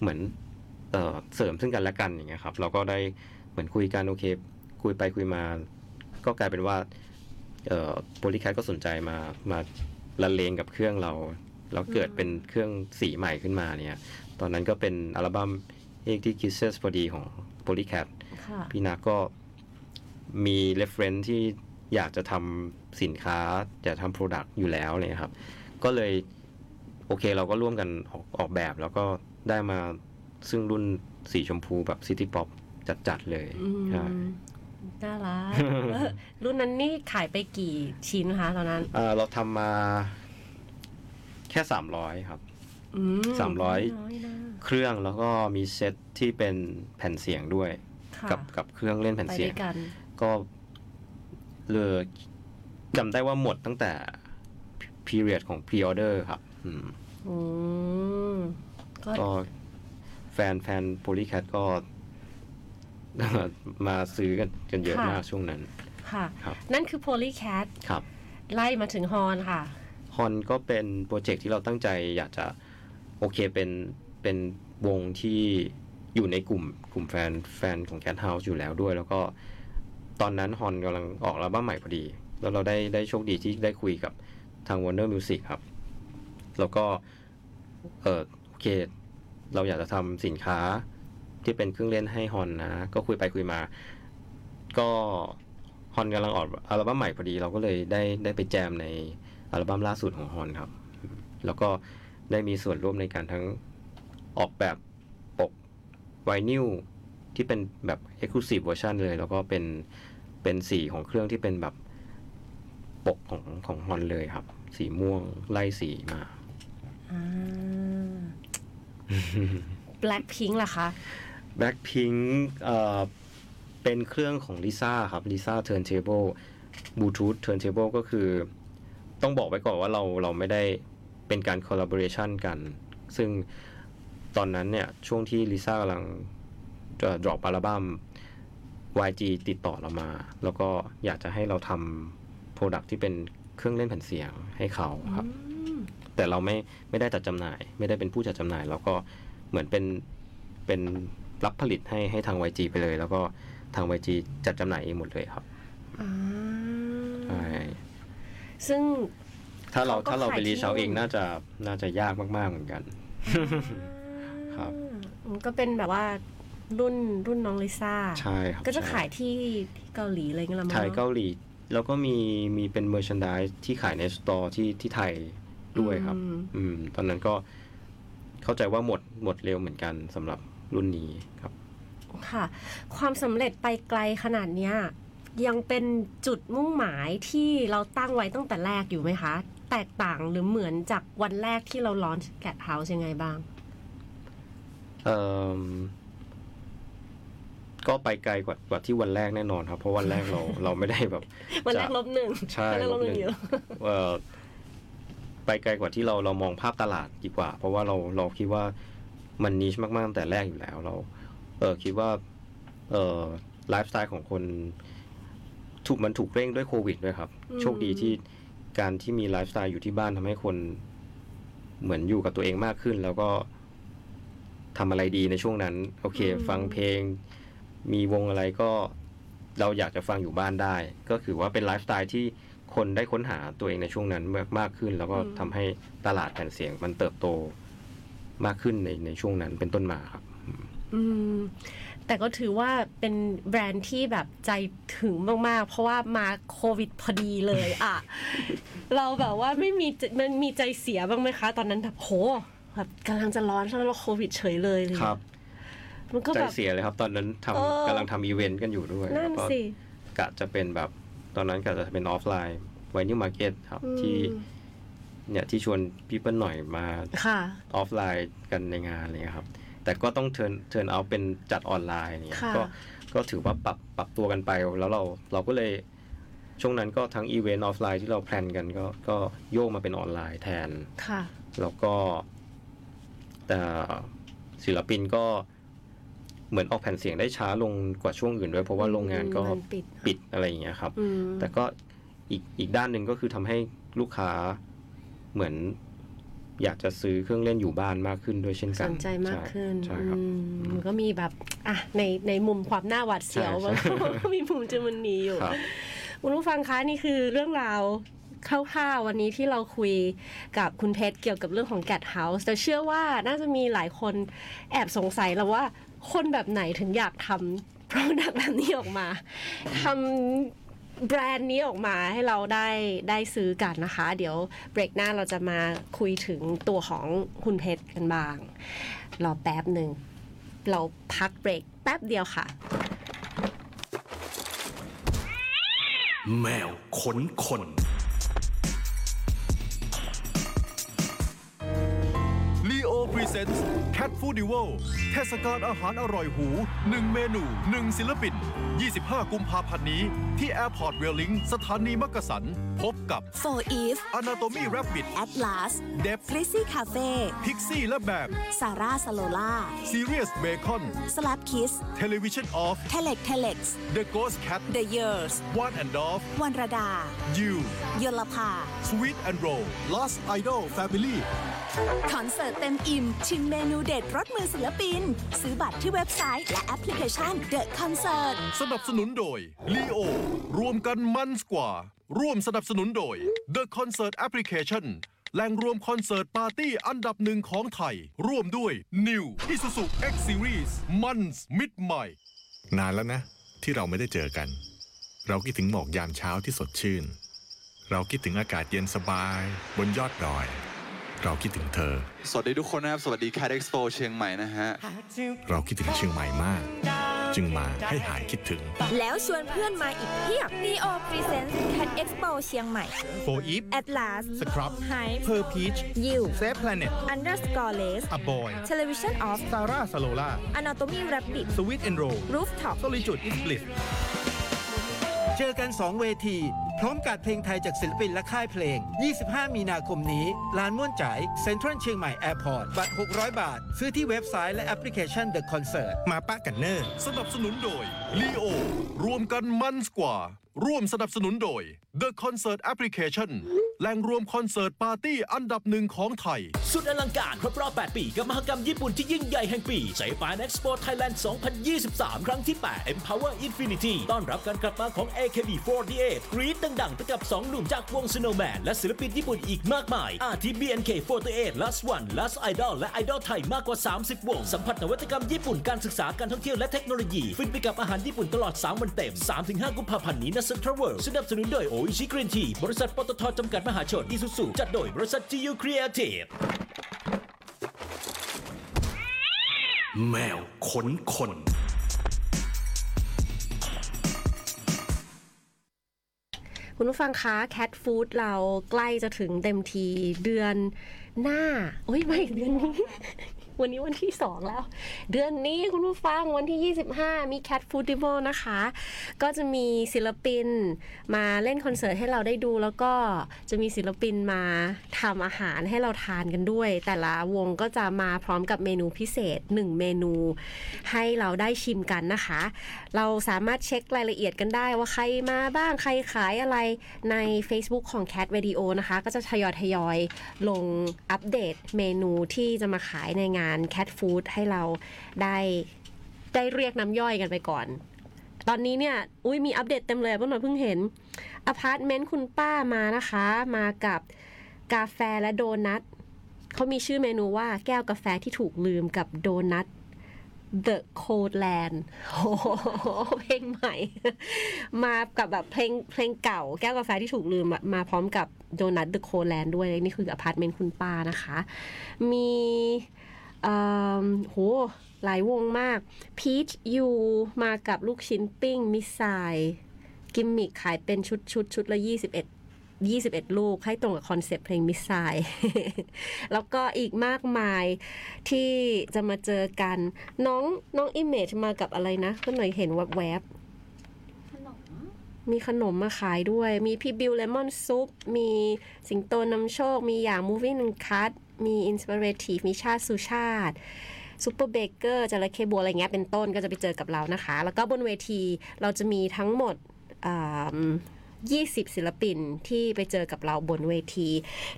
เหมือนเอ่อเสริมซึ่งกันและกันอย่างเงี้ยครับ เราก็ได้เห มือนคุยกันโอเค คุยไปคุยมา ก็กลายเป็นว่าเอ่อโพลิแคทก็สนใจมามาละเลงกับเครื่องเราแล้วเกิดเป็นเครื่องสีใหม่ขึ้นมาเนี่ย ตอนนั้นก็เป็นอัลบั้ม80 Kisses พอดีของ Polycat ค่ะพี่นักก็มี reference ที่อยากจะทำสินค้าอยากทำ product อยู่แล้วเลยครับ ก็เลยโอเคเราก็ร่วมกันออกออกแบบแล้วก็ได้มาซึ่งรุ่นสีชมพูแบบ City Pop จัดๆเลยอืมใช่น่ารักเออรุ่นนั้นนี่ขายไปกี่ชิ้นคะตอนนั้นเอ่อเราทำมาแค่สามร้อยครับอืมสามร้อยน้นะเครื่องแล้วก็มีเซตที่เป็นแผ่นเสียงด้วยค่ะกับกับเครื่องเล่นแผ่นไปเสีด้ยงวยกันก็เลยจำได้ว่าหมดตั้งแต่ period ของ pre-order ครับอืมอืมก็ก็แฟนแฟน Polycat ก็ มาซื้อกันกันเยอะมากช่วงนั้น ค่ะครับนั่นคือ Polycat ครับไล่มาถึงฮอนค่ะฮอนก็เป็นโปรเจกต์ที่เราตั้งใจอยากจะ โอเคเป็นเป็นวงที่อยู่ในกลุ่มกลุ่มแฟนแฟนของ Cat House อยู่แล้วด้วย แล้วก็ตอนนั้นฮอนกำลังออกอัลบั้มใหม่พอดี แล้วเราได้ได้โชคดีที่ได้คุยกับทาง Warner Music ครับ แล้วก็เออโอเค เราอยากจะทำสินค้า ที่เป็นเครื่องเล่นให้ฮอนนะ ก็คุยไปคุยมา ก็ฮอนกำลังออกอัลบั้มใหม่พอดี เราก็เลยได้ได้ไปแจมในอัลบั้มล่าสุดของฮอนครับ แล้วก็ได้มีส่วนร่วมในการทั้งออกแบบปกไวนิลที่เป็นแบบ Exclusive Version เลย แล้วก็เป็นเป็นสีของเครื่องที่เป็นแบบปกของของฮอนเลยครับ สีม่วงไล่สีมาอ่า Blackpink ล่ะคะ Blackpink เอ่อเป็นเครื่องของลิซ่าครับลิซ่า Turntable Bluetooth Turntable ก็คือ ต้องบอกไว้ก่อนว่าเราเราไม่ได้เป็นการ collaboration กัน ซึ่งตอนนั้นเนี่ย ช่วงที่ลิซ่ากำลังจะ drop อัลบั้ม YG ติดต่อเรามา แล้วก็อยากจะให้เราทำ product ที่เป็นเครื่องเล่นแผ่นเสียงให้เขาครับ แต่เราไม่ไม่ได้จัดจำหน่าย ไม่ได้เป็นผู้จัดจำหน่าย แล้วก็เหมือนเป็นเป็น รับผลิตให้ให้ทาง YG ไปเลย แล้วก็ทาง YG จัดจำหน่ายเองหมดเลยครับอ่าใช่ซึ่งถ้าเราเขาก็ถ้าเราไปขายที่รีเชานู่นเองน่าจะน่าจะยากมาก ๆ เหมือนกัน ครับอืมก็เป็นแบบว่ารุ่นรุ่นน้องลิซ่าใช่ครับก็จะใช่ขายที่ที่เกาหลีอะไรเงี้ยละมั้งไทยเกาหลี แล้วก็มีมีเป็นเมอร์ชันด e ที่ขายใน store ที่ที่ไทยด้วยครับอืมอืม ตอนนั้นก็เข้าใจว่าหมดหมดเร็วเหมือนกันสำหรับ รุ่นนี้ครับค่ะ ความสำเร็จไปไกลขนาดเนี้ยยังเป็นจุดมุ่งหมายที่เราตั้งไว้ตั้งแต่แรกอยู่ไหมคะ แตกต่างหรือเหมือนจากวันแรกที่เรา launch Gadhouse ยังไงบ้างเอ่อก็ไปไกลกว่ากว่าที่วันแรกแน่นอนครับ เพราะวันแรกเราเราไม่ได้แบบ วันแรกจะลบหนึ่งใช่วันแรกลบหนึ่ลบหนึ่งงอยู่เอ่อไปไกลกว่าที่เราเรามองภาพตลาดดีกว่า เพราะว่าเราเราคิดว่า มันนิชมากๆตั้งแต่แรกอยู่แล้ว เรา เออคิดว่า เออไลฟ์สไตล์ของคนถูกมันถูกเร่งด้วยโควิดด้วยครับอืมโชคดีที่การที่มีไลฟ์สไตล์อยู่ที่บ้านทำให้คน เหมือนอยู่กับตัวเองมากขึ้น แล้วก็ทำอะไรดีในช่วงนั้น โอเค ฟังเพลง มีวงอะไรก็เราอยากจะฟังอยู่บ้านได้ ก็คือว่าเป็นไลฟ์สไตล์ที่คนได้ค้นหาตัวเองในช่วงนั้นมากมากขึ้น แล้วก็ทำให้ตลาดแผ่นเสียงมันเติบโต มากขึ้นในในช่วงนั้นเป็นต้นมาครับอืมแต่ก็ถือว่าเป็นแบรนด์ที่แบบใจถึงมาก ๆ เพราะว่ามาโควิดพอดีเลยอะ เราแบบว่าไม่มีมันมีใจเสียบ้างไหมคะ ตอนนั้นแบบโหแบบกำลังจะ launch แล้วโควิดเฉยเลยเลยครับ มันก็ใจแบบเสียเลยครับ ตอนนั้นทำเออกำลังทำอีเวนต์กันอยู่ด้วยนั่นแล้วก็สิกะจะเป็นแบบตอนนั้นกะจะเป็นออฟไลน์ vinyl market ครับอืมที่ เนี่ยที่ชวนพี่เปิ้ลหน่อยมาค่ะออฟไลน์กันในงานอะไรเงี้ยครับ แต่ก็ต้อง turn turn เอาเป็นจัดออนไลน์เนี่ยค่ะก็ก็ถือว่าปรับปรับตัวกันไปแล้วเราเราก็เลยช่วงนั้นก็ทั้งอีเวนต์ออฟไลน์ที่เรา plan กันก็ก็โยกมาเป็นออนไลน์แทนค่ะแล้วก็แต่ศิลปินก็เหมือนออกแผ่นเสียงได้ช้าลงกว่าช่วงอื่นด้วย เพราะว่าโรงงานก็มันปิดปิดอะไรอย่างเงี้ยครับอืมแต่ก็อีกอีกด้านหนึ่งก็คือทำให้ลูกค้า เหมือนอยากจะซื้อเครื่องเล่นอยู่บ้านมากขึ้นด้วยเช่นกัสนนใจมากขึ้นใช่ครับอืมมันก็มีแบบอะในในมุมความน่าหวาดเสียวใช่มันใช่ก็มีมุมจะมันมีอยู่ครับคุณผู้ฟังคะนี่คือเรื่องราวคร่าวๆวันนี้ที่เราคุยกับคุณเพชรเกี่ยวกับเรื่องของ Cat House แต่เชื่อว่าน่าจะมีหลายคนแอบสงสัยแล้วว่าคนแบบไหนถึงอยากทำ product แบบนี้ออกมาทำ แบรนด์นี้ออกมาให้เราได้ได้ซื้อกันนะคะ เดี๋ยวเบรกหน้าเราจะมาคุยถึงตัวของคุณเพชรกันบ้าง รอแป๊บหนึ่ง เราพักเบรกแป๊บเดียวค่ะ แมวขนคนลีโอพรีเซนต์ Cat Food d i v a l เทศกาลอาหารอร่อยหู 1 เมนู 1 ศิลปิน 25 กุมภาพันธ์นี้ ที่ Airport r a i l i n g สถานีมักกะสัน พบกับ For Eve Anatomy Rabbit Atlas d e p f r i z z y Cafe Pixie และแบบ Sarah Salola Serious Bacon Slap Kiss Television Off Telex Telex The Ghost Cat The Years One and Off วันระดา You ยลภา Sweet and Roll Last Idol Family คอนเสิร์ตเต็มอิ่ม ชิมเมนูเด็ดรสมือศิลปินซื้อบัตรที่เว็บไซต์และแอปพลิเคชัน The Concert สนับสนุนโดย Leo รวมกันมันกว่า ร่วมสนับสนุนโดย The Concert Application แหล่งรวมคอนเสิร์ตปาร์ตี้อันดับหนึ่งของไทย ร่วมด้วย New Isuzu X Series มันมิดใหม่ นานแล้วนะ ที่เราไม่ได้เจอกัน เราคิดถึงหมอกยามเช้าที่สดชื่น เราคิดถึงอากาศเย็นสบาย บนยอดดอย เราคิดถึงเธอ สวัสดีทุกคนนะครับ สวัสดี Cat Expo เชียงใหม่นะฮะ เราคิดถึงเชียงใหม่มาก จึงมาให้หายคิดถึง แล้วชวนเพื่อนมาอีกเพียบ Neo Presents Cat Expo เชียงใหม่โฟอีฟ Atlas สครับ Hype เพอร์พีช Yield เซฟแพลเน็ต Underscore Less อับบอย Television of ซาร่าสโลล่า Anatomy Rabbit สวิตเอนโร Rooftop โซลิจูดอิสบลิส เจอกัน 2 เวที พร้อมกัดเพลงไทยจากศิลปินและค่ายเพลง 25 มีนาคมนี้ ลานม่วนใจ๋เซ็นทรัลเชียงใหม่แอร์พอร์ต บัตร 600 บาท ซื้อที่เว็บไซต์และแอปพลิเคชัน The Concert มาปะกันเน้อ สนับสนุนโดย Leo รวมกันมันกว่า ร่วมสนับสนุนโดย The Concert Application แหล่งรวมคอนเสิร์ตปาร์ตี้อันดับหนึ่งของไทย สุดอลังการครบรอบ 8 ปีกับมหกรรมญี่ปุ่นที่ยิ่งใหญ่แห่งปี j a p a n Expo Thailand 2023 ครั้งที่ 8 Empower Infinity ต้อนรับการกลับมาของ AKB48 กรี๊ดดังๆไปกับ 2 หนุ่มจากวง Snowman และศิลปินญี่ปุ่นอีกมากมาย อาทิ BNK48 Last One Last Idol และ Idol ไทยมากกว่า 30 วง สัมผัสนวัตกรรมญี่ปุ่นการศึกษาการท่องเที่ยวและเทคโนโลยีฟินไปกับอาหารญี่ปุ่นตลอด 3 วันเต็ม 3-5 กุมภาพันธ์นี้ณเซ็นทรัลเวิลด์สนับสนุนโดยโออิชิกรีนทีบริษัทปตทจำกัดมหาชน Isuzu จัดโดยบริษัท GU Creative แมวขนคน คุณผู้ฟังคะ Cat Food เราใกล้จะถึงเต็มทีเดือนหน้า โอ้ยไม่เดือนนี้ วันนี้วันที่2แล้ว เดือนนี้คุณผู้ฟังวันที่ 25 มี Cat Food d e v o นะคะ ก็จะมีศิลปินมาเล่นคอนเสิร์ตให้เราได้ดู แล้วก็จะมีศิลปินมาทำอาหารให้เราทานกันด้วย แต่ละวงก็จะมาพร้อมกับเมนูพิเศษ 1 เมนู ให้เราได้ชิมกันนะคะ เราสามารถเช็ครายละเอียดกันได้ว่าใครมาบ้างใครขายอะไรใน Facebook ของ Cat Radio นะคะ ก็จะทยอยทยอยลงอัปเดตเมนูที่จะมาขายในงาน Cat Food ให้เราได้ได้เรียกน้ำย่อยกันไปก่อน ตอนนี้เนี่ย อุ้ยมีอัปเดตเต็มเลยเพิ่งหน่อยเพิ่งเห็นอพาร์ตเมนต์คุณป้ามานะคะ มากับกาแฟและโดนัทเขามีชื่อเมนูว่าแก้วกาแฟที่ถูกลืมกับโดนัท The Cold Land โอ้โหเพลงใหม่ มากับแบบเพลงเพลงเก่า แก้วกาแฟที่ถูกลืมมาพร้อมกับโดนัท The Cold Land ด้วยนี่คืออพาร์ตเมนต์คุณป้านะคะ มี โหหลายวงมาก Peach U มากับลูกชิ้นปิ้ง มิสไซกิมมิคขายเป็นชุดชุดชุดละ 21 21 ลูกให้ตรงกับคอนเซปต์เพลงมิสไซแล้วก็อีกมากมายที่จะมาเจอกัน น้องน้องอิมเมจมากับอะไรนะก็หน่อยเห็นแวบๆมีขนมมาขายด้วย มีพี่บิว Lemon Soup มีสิงโตนำโชค มีอย่าง Moving and Cut มี Inspirative มีชาติสุชาติ Superbaker จระเข้บัวอะไรเงี้ยเป็นต้นก็จะไปเจอกับเรานะคะ แล้วก็บนเวทีเราจะมีทั้งหมดอ่า20 ศิลปินที่ไปเจอกับเราบนเวที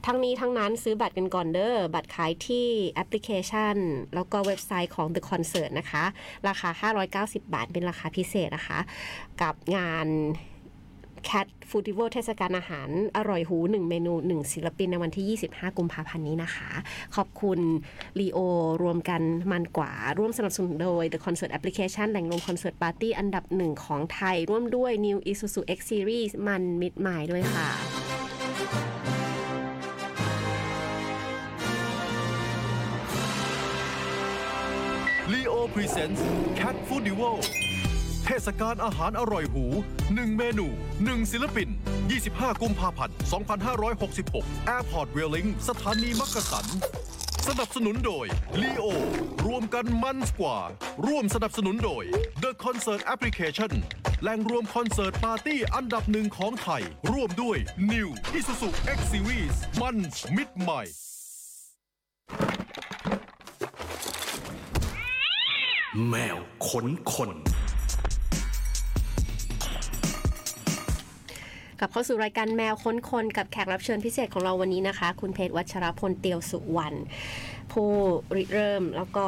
ทั้งนี้ทั้งนั้นซื้อบัตรกันก่อนเด้อ บัตรขายที่แอปพลิเคชัน แล้วก็เว็บไซต์ของ The Concert นะคะ ราคา 590 บาทเป็นราคาพิเศษนะคะ กับงาน Cat f o o d i v a l เทศกาลอาหาร อร่อยหู 1 เมนู 1 ศิลปินในวันที่ 25 กุมภาพันธ์นี้นะคะ ขอบคุณลีโอรวมกันมันกว่า ร่วมสนับสนุนโดย The Concert Application แหล่งรวมคอนเสิร์ตปาร์ตี้อันดับหนึ่งของไทย ร่วมด้วย New Isuzu X Series มันมิดไมล์ด้วยค่ะ Leo Presents Cat Food d e v o เทศกาลอาหารอร่อยหู 1 เมนู 1 ศิลปิน 25 กุมภาพันธ์ 2566 Airport Railing สถานีมักกะสัน สนับสนุนโดย Leo รวมกันมันกว่า ร่วมสนับสนุนโดย The Concert Application แหล่งรวมคอนเสิร์ตปาร์ตี้อันดับหนึ่งของไทย ร่วมด้วย New Isuzu X Series มันมิดใหม่แมวขนคน กลับเข้าสู่รายการแมวค้นคนกับแขกรับเชิญพิเศษของเราวันนี้นะคะ คุณเพชรวัชรพลเตียวสุวรรณผู้ริเริ่มแล้วก็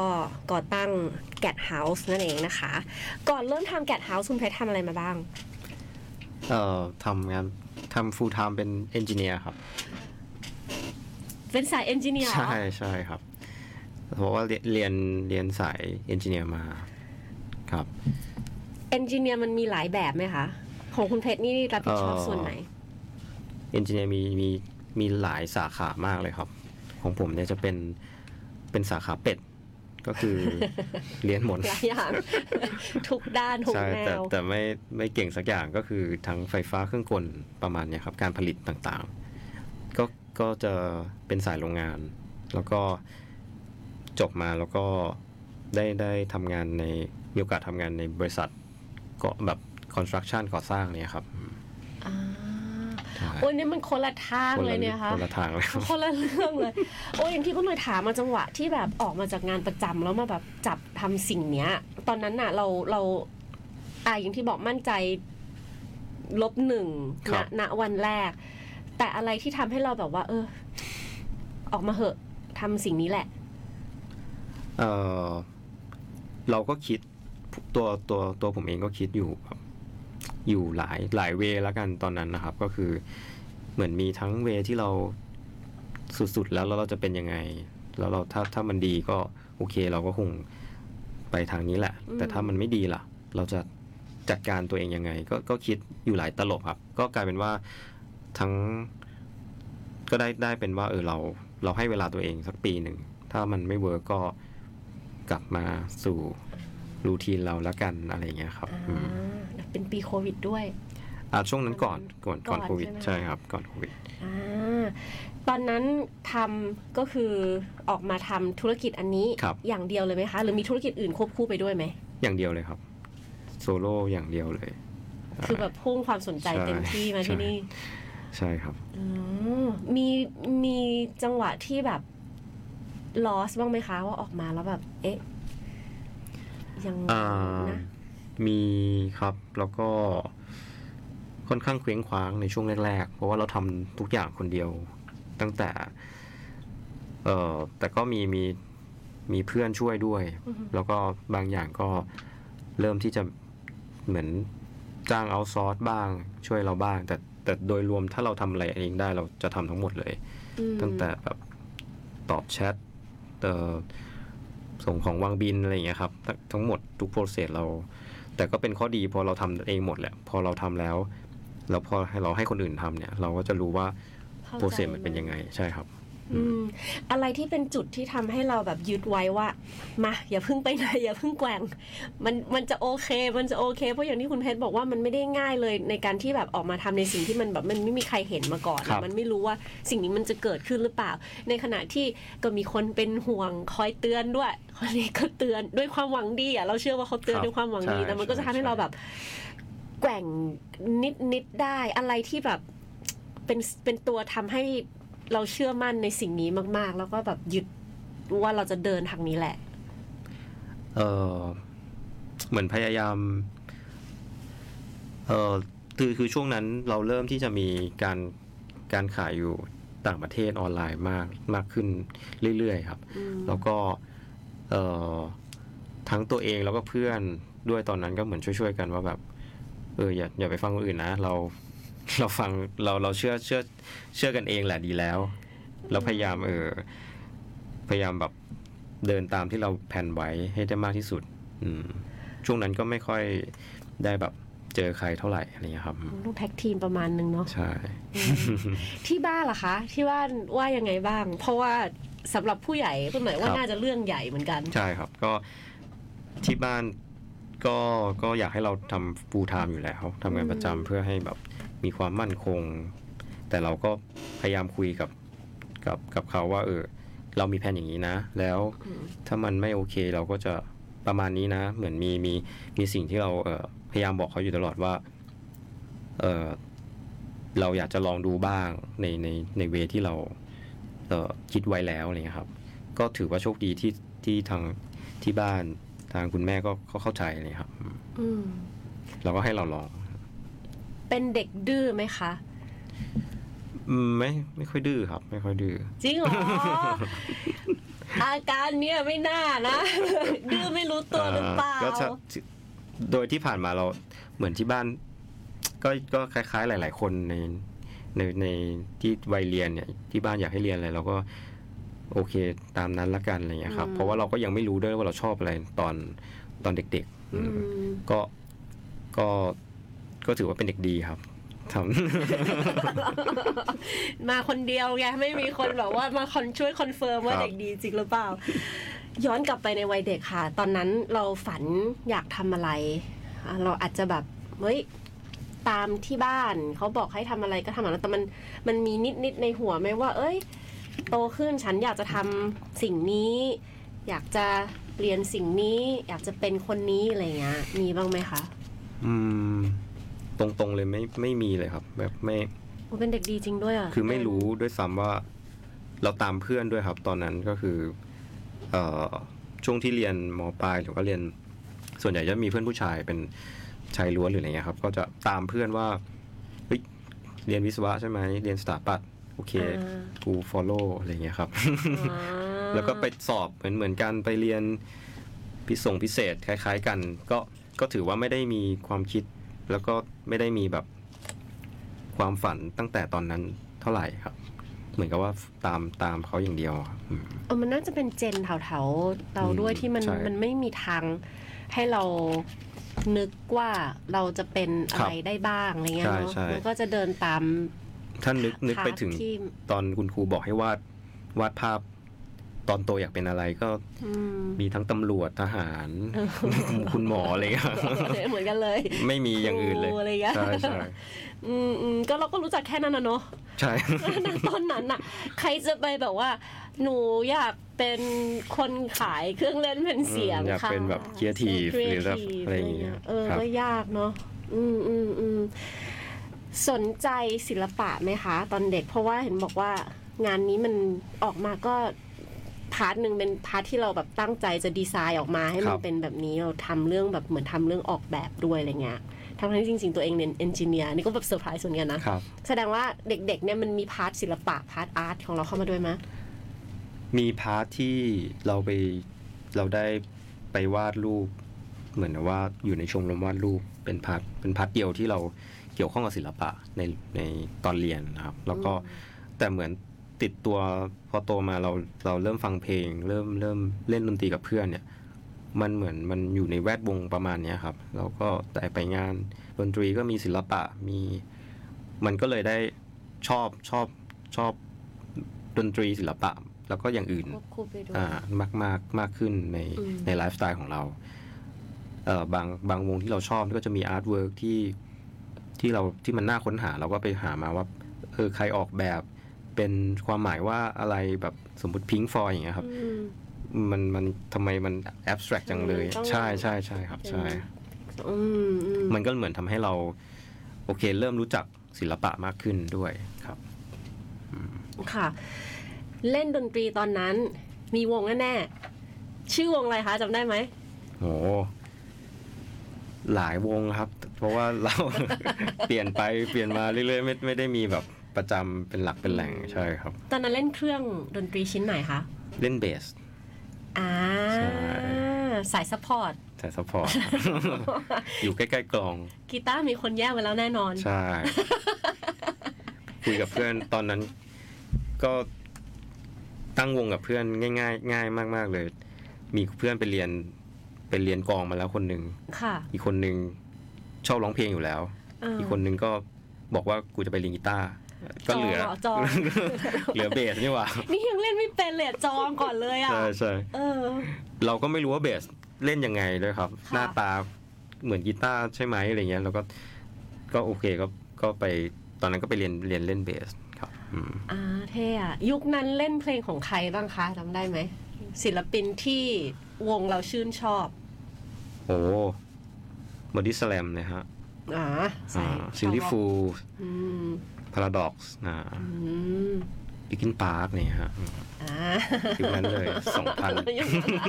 ก่อตั้งแก t เฮาส์นั่นเองนะคะ ก่อนเริ่มทำแก t เฮาส์คุณเพชรทำอะไรมาบ้าง เอ่อทำงานทำ full time เป็น engineer ครับ เป็นสาย engineer ใช่ใช่ครับเพราะว่าเรียนเรียนเรียนสาย engineer มาครับ engineer มันมีหลายแบบไหมคะ ของคุณเพชรนี่รับผิดชอบเอ่อส่วนไหน engineer มีมีมีหลายสาขามากเลยครับ ของผมเนี่ยจะเป็นเป็นสาขาเป็ด ก็คือเรียนหมดหลายอย่างทุกด้านทุกใช่แนแต่วแต่ไม่ไม่เก่งสักอย่างก็คือทั้งไฟฟ้าเครื่องกลประมาณเนี้ยครับการผลิตต่างๆ ก็ก็จะเป็นสายโรงงาน แล้วก็จบมาแล้วก็ได้ได้ทำงานในมีโอกาสทำงานในบริษัทก็แบบ คอนสตรักชั่นก่อสร้างเนี่ยครับใช่โอ้ยนี่มันคนละทางคนเลละยเนี่ยค่ะคนละทางเลยครับคนละเรื่องเลย โอ้ยอย่างที่คุณหน่อยถามมาจังหวะที่แบบออกมาจากงานประจำแล้วมาแบบจับทำสิ่งเนี้ย ตอนนั้นน่ะ เราเราอ่าอย่างที่บอกมั่นใจลบหนึ่งครัณบณวันแรก แต่อะไรที่ทำให้เราแบบว่า เออ ออกมาเหอะทำสิ่งนี้แหละ เออเราก็คิดตัวตัวตัวผมเองก็คิดอยู่ครับ อยู่หลายหลายเวย์แล้วกันตอนนั้นนะครับ ก็คือเหมือนมีทั้งเวย์ที่เราสุดๆแล้วแล้วเราจะเป็นยังไง แล้วเราถ้าถ้ามันดีก็โอเค เราก็คงไปทางนี้แหละอืมแต่ถ้ามันไม่ดีล่ะ เราจะจัดการตัวเองยังไง ก็ก็คิดอยู่หลายตลบครับ ก็กลายเป็นว่าทั้ง ก็ได้ได้เป็นว่า เออเรา เราให้เวลาตัวเองสักปีหนึ่งถ้ามันไม่เวิร์กก็กลับมาสู่รูทีนเราแล้วกันอะไรอย่างเงี้ยครับอืมอ่า เป็นปีโควิดด้วยอ่าช่วงนั้นก่อนก่อนก่อนก่อนโควิดใช่ใช่ไหมครับก่อนโควิดอ่าตอนนั้นทำก็คือออกมาทำธุรกิจอันนี้ครับอย่างเดียวเลยไหมคะ หรือมีธุรกิจอื่นควบคู่ไปด้วยไหม อย่างเดียวเลยครับ โซโล่อย่างเดียวเลย คือแบบพุ่งความสนใจใช่เต็มที่มาที่นี่ ใช่ครับอืมมีมีจังหวะที่แบบ loss บ้างไหมคะ ว่าออกมาแล้วแบบ เอ๊ะยังไงอ่านะ มีครับ แล้วก็ค่อนข้างเคว้งคว้างในช่วงแรกๆ เพราะว่าเราทำทุกอย่างคนเดียว ตั้งแต่ เอ่อแต่ก็มีมีมีเพื่อนช่วยด้วย แล้วก็บางอย่างก็เริ่มที่จะเหมือนจ้างเอาซอร์สบ้างช่วยเราบ้าง แต่แต่โดยรวมถ้าเราทำอะไรเองได้เราจะทำทั้งหมดเลยอืมตั้งแต่แบบตอบแชทเอ่อส่งของวางบินอะไรอย่างเงี้ยครับ ทั้งทั้งหมดทุกโปรเซสเรา แต่ก็เป็นข้อดีพอเราทำเองหมดแหละพอเราทำแล้วแล้วพอให้เราให้คนอื่นทำเนี่ย เราก็จะรู้ว่าเข้าใจโปรเซสมันเป็นยังไงใช่ครับ อืมอะไรที่เป็นจุดที่ทำให้เราแบบยึดไว้ว่ามาอย่าเพิ่งไปไหนอย่าเพิ่งแกว่งมันมันจะโอเค มันจะโอเค เพราะอย่างที่คุณเพชรบอกว่ามันไม่ได้ง่ายเลยในการที่แบบออกมาทำในสิ่งที่มันแบบมันไม่มีใครเห็นมาก่อนครับมันไม่รู้ว่าสิ่งนี้มันจะเกิดขึ้นหรือเปล่า ในขณะที่ก็มีคนเป็นห่วงคอยเตือนด้วยคนนี้ก็เตือนด้วยความหวังดีอะเราเชื่อว่าเขาเตือนครับด้วยความหวังดีใช่แต่มันก็จะทำให้ใช่เราแบบแกว่งนิดนิดๆได้อะไรที่แบบเป็นเป็นตัวทำให้ เราเชื่อมั่นในสิ่งนี้มาก ๆ แล้วก็แบบยึดว่าเราจะเดินทางนี้แหละ เออเหมือนพยายาม เออคือคือช่วงนั้นเราเริ่มที่จะมีการการขายอยู่ต่างประเทศออนไลน์มากมากขึ้นเรื่อยๆครับอืมแล้วก็ เออทั้งตัวเองแล้วก็เพื่อนด้วยตอนนั้นก็เหมือนช่วยๆกันว่าแบบ เอออย่าอย่าไปฟังคนอื่นนะ เรา เราฟังเราเราเชื่อเชื่อเชื่อกันเองแหละดีแล้ว แล้วพยายามเออพยายามแบบเดินตามที่เราแผนไว้ให้ได้มากที่สุด อืม ช่วงนั้นก็ไม่ค่อยได้แบบเจอใครเท่าไหร่อะไรเงี้ยครับลูกแท็กทีมประมาณนึงเนาะใช่ ที่บ้านล่ะคะ ที่บ้านว่ายังไงบ้าง เพราะว่าสำหรับผู้ใหญ่คุณหมายว่าครับน่าจะเรื่องใหญ่เหมือนกัน ใช่ครับ ก็ที่บ้านก็ก็อยากให้เราทำ full time อยู่แล้วทำงานประจำเพื่อให้แบบ มีความมั่นคง แต่เราก็พยายามคุยกับกับกับเขาว่า เออ เรามีแผนอย่างนี้นะ แล้วถ้ามันไม่โอเคเราก็จะประมาณนี้นะ เหมือนมีมีมีสิ่งที่เราเออพยายามบอกเขาอยู่ตลอดว่า เออเราอยากจะลองดูบ้างในในในเวที่เราเออคิดไว้แล้วอะไรเงี้ยครับ ก็ถือว่าโชคดีที่ที่ทางที่บ้านทางคุณแม่ก็ก็เข้าใจเลยครับอืมเราก็ให้เราลอง เป็นเด็กดื้อไหมคะอืมไม่ไม่ค่อยดื้อครับ ไม่ค่อยดื้อจริงเหรออาการเนี้ยไม่น่านะดื้อไม่รู้ตัวหรือเปล่าก็จะโดยที่ผ่านมาเราเหมือนที่บ้าน ก็ก็คล้ายๆ หลาย ๆ คนในในในที่วัยเรียนเนี่ยที่บ้านอยากให้เรียนอะไรเราก็โอเคตามนั้นละกันอะไรเงี้ยครับอืมเพราะว่าเราก็ยังไม่รู้ด้วยว่าเราชอบอะไรตอนตอนเด็กๆอืมอืมก็ก็ ก็ถือว่าเป็นเด็กดีครับทมาคนเดียวไงไม่มีคนแบบว่ามาคอนช่วย confirm ว่าครับเด็กดีจริงหรือเปล่า ย้อนกลับไปในวัยเด็กค่ะ ตอนนั้นเราฝันอยากทำอะไรอะเราอาจจะแบบเฮ้ยตามที่บ้านเขาบอกให้ทำอะไรก็ทำอะไรแต่มันมันมีนิดนิดๆในหัวไหมว่า เอ้ย โตขึ้นฉันอยากจะทำสิ่งนี้ อยากจะเรียนสิ่งนี้ อยากจะเป็นคนนี้อะไรเงี้ยมีบ้างไหมคะำอืม ตรงๆเลยไม่ไม่มีเลยครับ แบบไม่โอ้เป็นเด็กดีจริงด้วยอะคือไม่รู้ด้วยซ้ำว่าเราตามเพื่อนด้วยครับ ตอนนั้นก็คือเอ่อช่วงที่เรียนมปลายหรือก็เรียน ส่วนใหญ่จะมีเพื่อนผู้ชายเป็นชายล้วนหรืออะไรเงี้ยครับ ก็จะตามเพื่อนว่าเฮ้ยเรียนวิศวะใช่ไหมเรียนสถาปัตย์โอเคอ่ากู follow อะไรเงี้ยครับอ่าแล้วก็ไปสอบเหมือนเหมือนกันไปเรียนพิส่งพิเศษคล้าย ๆ กัน ก็ก็ถือว่าไม่ได้มีความคิด แล้วก็ไม่ได้มีแบบความฝันตั้งแต่ตอนนั้นเท่าไหร่ครับ เหมือนกับว่าตามตามเขาอย่างเดียวครับอืม เออมันน่าจะเป็นเจนแถวๆเราด้วยอืมที่มันใช่มันไม่มีทางให้เรานึกว่าเราจะเป็นอะไรได้บ้างอะไรเงี้ยใช่เนาะใช่ มันก็จะเดินตามถ้านึกนึกไปถึง ที่ ตอนคุณครูบอกให้วาดวาดภาพ ตอนโตอยากเป็นอะไรก็อืมมีทั้งตำรวจทหารเออคุณหมออะไรเงี้ยเหมือนกันเลย ไม่มีอย่างอื่นเลยครูอะไรเงี้ยใช่ใช่อืมอืมก็เราก็รู้จักแค่นั้นนะเนาะใช่ณตอนนั้นน่ะใครจะไปแบบว่า หนูอยากเป็นคนขายเครื่องเล่นเป็นเสียงอืมอยากค่ะเป็นแบบ creative หรือแบบ creative อะไรอย่างเงี้ยเออครับก็ยากเนาะอืมอืมอืมสนใจศิลปะไหมคะ ตอนเด็กเพราะว่าเห็นบอกว่างานนี้มันออกมาก็ part หนึ่งเป็น part ที่เราแบบตั้งใจจะดีไซน์ออกมาให้มันเป็นแบบนี้เราทำเรื่องแบบเหมือนทำเรื่องออกแบบด้วยอะไรเงี้ยทั้งที่จริงๆตัวเองเรียน engineer นี่ก็แบบเซอร์ไพรส์ส่วนกันนะ ครับ แสดงว่าเด็กๆเนี่ยมันมี part ศิลปะ part art ของเราเข้ามาด้วยไหมมี part ที่เราไปเราได้ไปวาดรูป เหมือนว่าอยู่ในชมรมวาดรูปเป็น part เป็น part เดียวที่เราเกี่ยวข้องกับศิลปะในในตอนเรียนนะครับ แล้วก็แต่เหมือนติดตัวพ อโตมาเราเราเริ่มฟังเพลง เริ่มเริ่มเล่นดนตรีกับเพื่อนเนี่ย มันเหมือนมันอยู่ในแวดวงประมาณเนี้ยครับเราก็แต่ไปงานดนตรีก็มีศิลปะมี มันก็เลยได้ชอบชอบชอบดนตรีศิลปะ แล้วก็อย่างอื่นควบคู่ไปด้วยอ่ามากมากมากขึ้นในอืมในไลฟ์สไตล์ของเราเอ่อบางบางวงที่เราชอบก็จะมี artwork ที่ที่เราที่มันน่าค้นหาเราก็ไปหามาว่าเออใครออกแบบ เป็นความหมายว่าอะไรแบบสมมติ Pink Floyd อย่างเงี้ยครับอืมมันมันทำไมมัน abstract จังเลยต้องใช่ใช่ใช่ครับ ใช่อืมอืมมันก็เหมือนทำให้เรา โอเค เริ่มรู้จักศิลปะมากขึ้นด้วยครับค่ะ เล่นดนตรีตอนนั้น มีวงแน่ๆชื่อวงอะไรคะจำได้ไหมโหหลายวงครับ เพราะว่าเรา เปลี่ยนไปเปลี่ยนมาเรื่อยๆไม่ไม่ได้มีแบบ ประจำเป็นหลักเป็นแหล่งใช่ครับ ตอนนั้นเล่นเครื่องดนตรีชิ้นไหนคะ เล่นเบสอ่าใช่สาย support สาย support อยู่ใกล้ๆกลอง กีตาร์มีคนแยกไว้แล้วแน่นอน ใช่ คุยกับเพื่อนตอนนั้น ก็ตั้งวงกับเพื่อนง่ายๆ ง่ายมาก ๆ เลย มีเพื่อนไปเรียนไปเรียนกลองมาแล้วคนหนึ่งค่ะอีกคนหนึ่งชอบร้องเพลงอยู่แล้วเอออีอีกคนหนึ่งก็บอกว่ากูจะไปเรียนกีตาร์ ก็เหลือจองเหรอจองเหลือเบสนี่หว่า นี่ยังเล่นไม่เป็นเลยอะจองก่อนเลยอะใช่ใช่เออเราก็ไม่รู้ว่าเบสเล่นยังไงด้วยครับค่ะหน้าตาเหมือนกีตาร์ใช่ไหมอะไรเงี้ยเราก็ก็โอเคก็ก็ไปตอนนั้นก็ไปเรียนเรียนเล่นเบสครับอืมอ่าเท่อะยุคนั้นเล่นเพลงของใครบ้างคะจำได้ไหมศิลปินที่วงเราชื่นชอบ โอ้บอดี้สแลมนะฮะอ่าใส่ Silly Fools อืม Paradox นะอืม Linkin Park เนี่ยฮะอ่ายุคนั้นเลยสองพันยุคนั้นอะ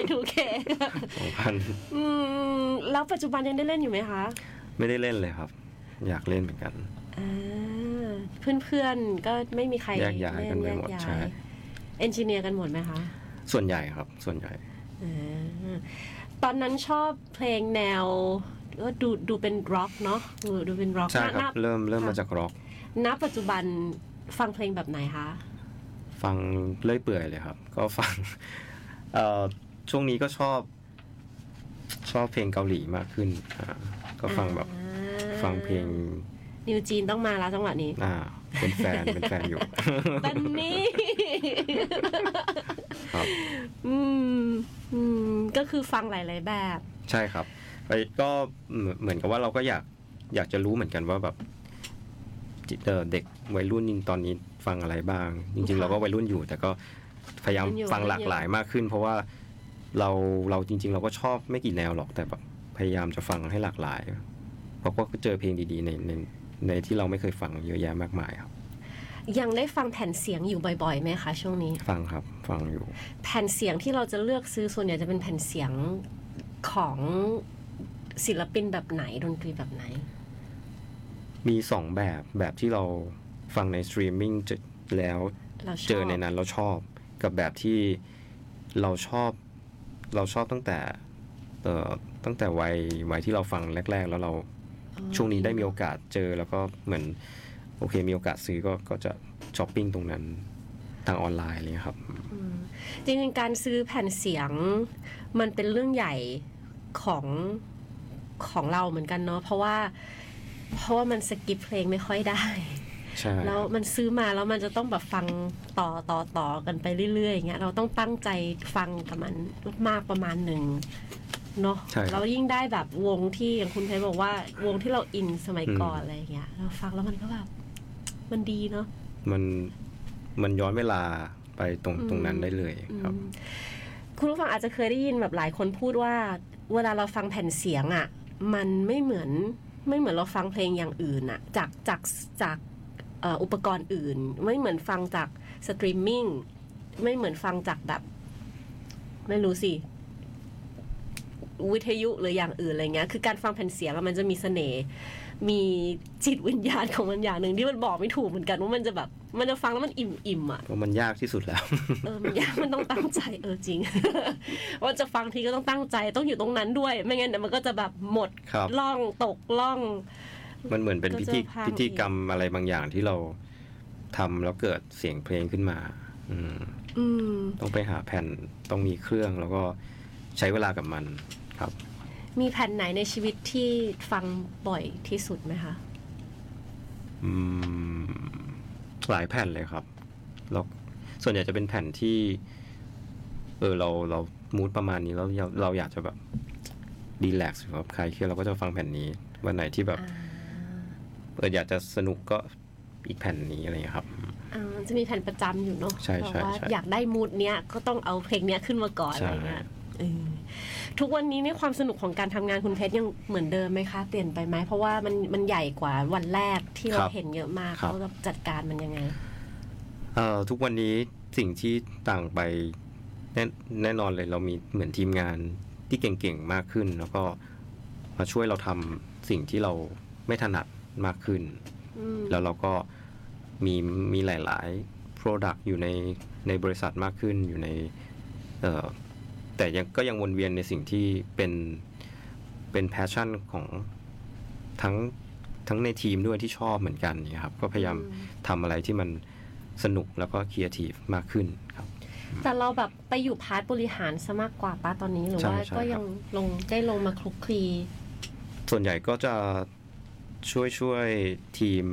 Y2K สองพันอืมแล้วปัจจุบันยังได้เล่นอยู่ไหมคะ ไม่ได้เล่นเลยครับ อยากเล่นเหมือนกันอ่าเพื่อนๆก็ไม่มีใครแยกย้ายกันไปหมดแยกย้ายใช่ engineer กันหมดไหมคะ ส่วนใหญ่ครับ ส่วนใหญ่อ่าตอนนั้นชอบเพลงแนว ก็ดูดูเป็นร็อกเนาะดูดูเป็นร็อกใช่ครับณณเริ่มเริ่มค่ะมาจากร็อกณปัจจุบันฟังเพลงแบบไหนคะ ฟังเลื่อยเปื่อยเลยครับ ก็ฟังเอ่อช่วงนี้ก็ชอบ ชอบเพลงเกาหลีมากขึ้นอ่าก็ฟังแบบอ่าฟังเพลงนิวจีนต้องมาแล้วจังหวะนี้ อ่า เป็นแฟน เป็นแฟนอยู่ตันนี่ครับอืม อืม ก็คือฟังหลาย ๆ แบบ ใช่ครับ ไปก็เหมือนเหมือนกับว่าเราก็อยากอยากจะรู้เหมือนกันว่าแบบจิเอ่อเด็กวัยรุ่นตอนนี้ฟังอะไรบ้าง จริงๆค่ะเราก็วัยรุ่นอยู่ แต่ก็พยายามวัยรุ่นอยู่ฟังหลากหลายมากขึ้น เพราะว่าเราเราจริง ๆ เราก็ชอบไม่กี่แนวหรอกแต่แบบพยายามจะฟังให้หลากหลาย เพราะก็เจอเพลงดีๆในในในที่เราไม่เคยฟังเยอะแยะมากมายครับ ยังได้ฟังแผ่นเสียงอยู่บ่อยๆไหมคะช่วงนี้ ฟังครับฟังอยู่ แผ่นเสียงที่เราจะเลือกซื้อส่วนใหญ่จะเป็นแผ่นเสียงของ ศิลปินแบบไหนดนตรีแบบไหน มีสองแบบแบบที่เราฟังในสตรีมมิ่งจะแล้วเราชอบเจอในนั้นเราชอบ กับแบบที่เราชอบ เราชอบตั้งแต่เอ่อตั้งแต่วัยวัยที่เราฟังแรก ๆ แล้วเราช่วงนี้ได้มีโอกาสเจอแล้วก็เหมือน โอเคมีโอกาสซื้อก็ก็จะช้อปปิ้งตรงนั้นทางออนไลน์อะไรเลยครับจริงๆการซื้อแผ่นเสียงมันเป็นเรื่องใหญ่ของ ของเราเหมือนกันเนาะเพราะว่า เพราะว่ามันสกิปเพลงไม่ค่อยได้ใช่แล้วมันซื้อมาแล้วมันจะต้องแบบฟังต่อต่อต่อกันไปเรื่อยๆอย่างเงี้ยเราต้องตั้งใจฟังกับมันมากประมาณหนึ่งเนาะใช่ครับแล้วยิ่งได้แบบวงที่อย่างคุณเพชรบอกว่าวงที่เราอินสมัยก่อนอะไรอย่างเงี้ยเราฟังแล้วมันก็แบบมันดีเนาะมันมันย้อนเวลาไปตรงอืมตรงนั้นได้เลยครับอืมคุณผู้ฟังอาจจะเคยได้ยินแบบหลายคนพูดว่า เวลาเราฟังแผ่นเสียงอะ่ะ มันไม่เหมือนไม่เหมือนเราฟังเพลงอย่างอื่นอะจากจากจากอุปกรณ์อื่น ไม่เหมือนฟังจากสตรีมมิ่งไม่เหมือนฟังจากแบบ ไม่รู้สิวิทยุหรืออย่างอื่นอะไรเงี้ย คือการฟังแผ่นเสียงอะมันจะมีเสน่ห์ มีจิตวิญญาณของมันอย่างหนึ่งที่มันบอกไม่ถูกเหมือนกันว่ามันจะแบบ มันจะฟังแล้วมันอิ่มอิ่มๆอะเพราะมันยากที่สุดแล้ว เออมันยากมันต้องตั้งใจเออจริงว่าจะฟังทีก็ต้องตั้งใจต้องอยู่ตรงนั้นด้วย ไม่งั้นเดี๋ยวมันก็จะแบบหมดครับล่องตกล่อง มันเหมือนเป็นก็พิจะธีพังพิธีกรรมอะไรบางอย่างที่เราทำแล้วเกิดเสียงเพลงขึ้นมาอืมอืมต้องไปหาแผ่นต้องมีเครื่องแล้วก็ใช้เวลากับมันครับ มีแผ่นไหนในชีวิตที่ฟังบ่อยที่สุดไหมคะ อืม หลายแผ่นเลยครับแล้วส่วนใหญ่จะเป็นแผ่นที่ เออเราเรามูดประมาณนี้แล้วเราเราอยากจะแบบดีแลกซ์ครับใครเครียดเราก็จะฟังแผ่นนี้ วันไหนที่แบบเอออยากจะสนุกก็อีกแผ่นนี้อะไรอย่างเงี้ยครับอ่าจะมีแผ่นประจำอยู่เนาะใช่ใช่แบบว่าใช่อยากได้มูดเนี้ยก็ต้องเอาเพลงเนี้ยขึ้นมาก่อนใช่อะไรเงี้ยเออ ทุกวันนี้เนี่ยความสนุกของการทำงานคุณเพชรยังเหมือนเดิมไหมคะ เปลี่ยนไปไหมเพราะว่ามันมันใหญ่กว่าวันแรกที่เราเห็นเยอะมากเขาจะจัดการมันยังไงเอ่อทุกวันนี้สิ่งที่ต่างไปแน่แน่นอนเลยเรามีเหมือนทีมงานที่เก่งๆมากขึ้น แล้วก็มาช่วยเราทำสิ่งที่เราไม่ถนัดมากขึ้นอืมแล้วเราก็มีมีหลาย ๆ Product อยู่ในในบริษัทมากขึ้นอยู่ในเอ่อ แต่ยังก็ยังวนเวียนในสิ่งที่เป็นเป็น passion ของทั้งทั้งในทีมด้วยที่ชอบเหมือนกันเนี่ยครับ ก็พยายามทำอะไรที่มันสนุกแล้วก็ครีเอทีฟมากขึ้นครับ แต่เราแบบไปอยู่ part บริหารซะมากกว่าป่ะตอนนี้หรือใช่ว่าใช่ก็ครับยังลงได้ลงมาคลุกคลี ส่วนใหญ่ก็จะช่วยช่วยทีม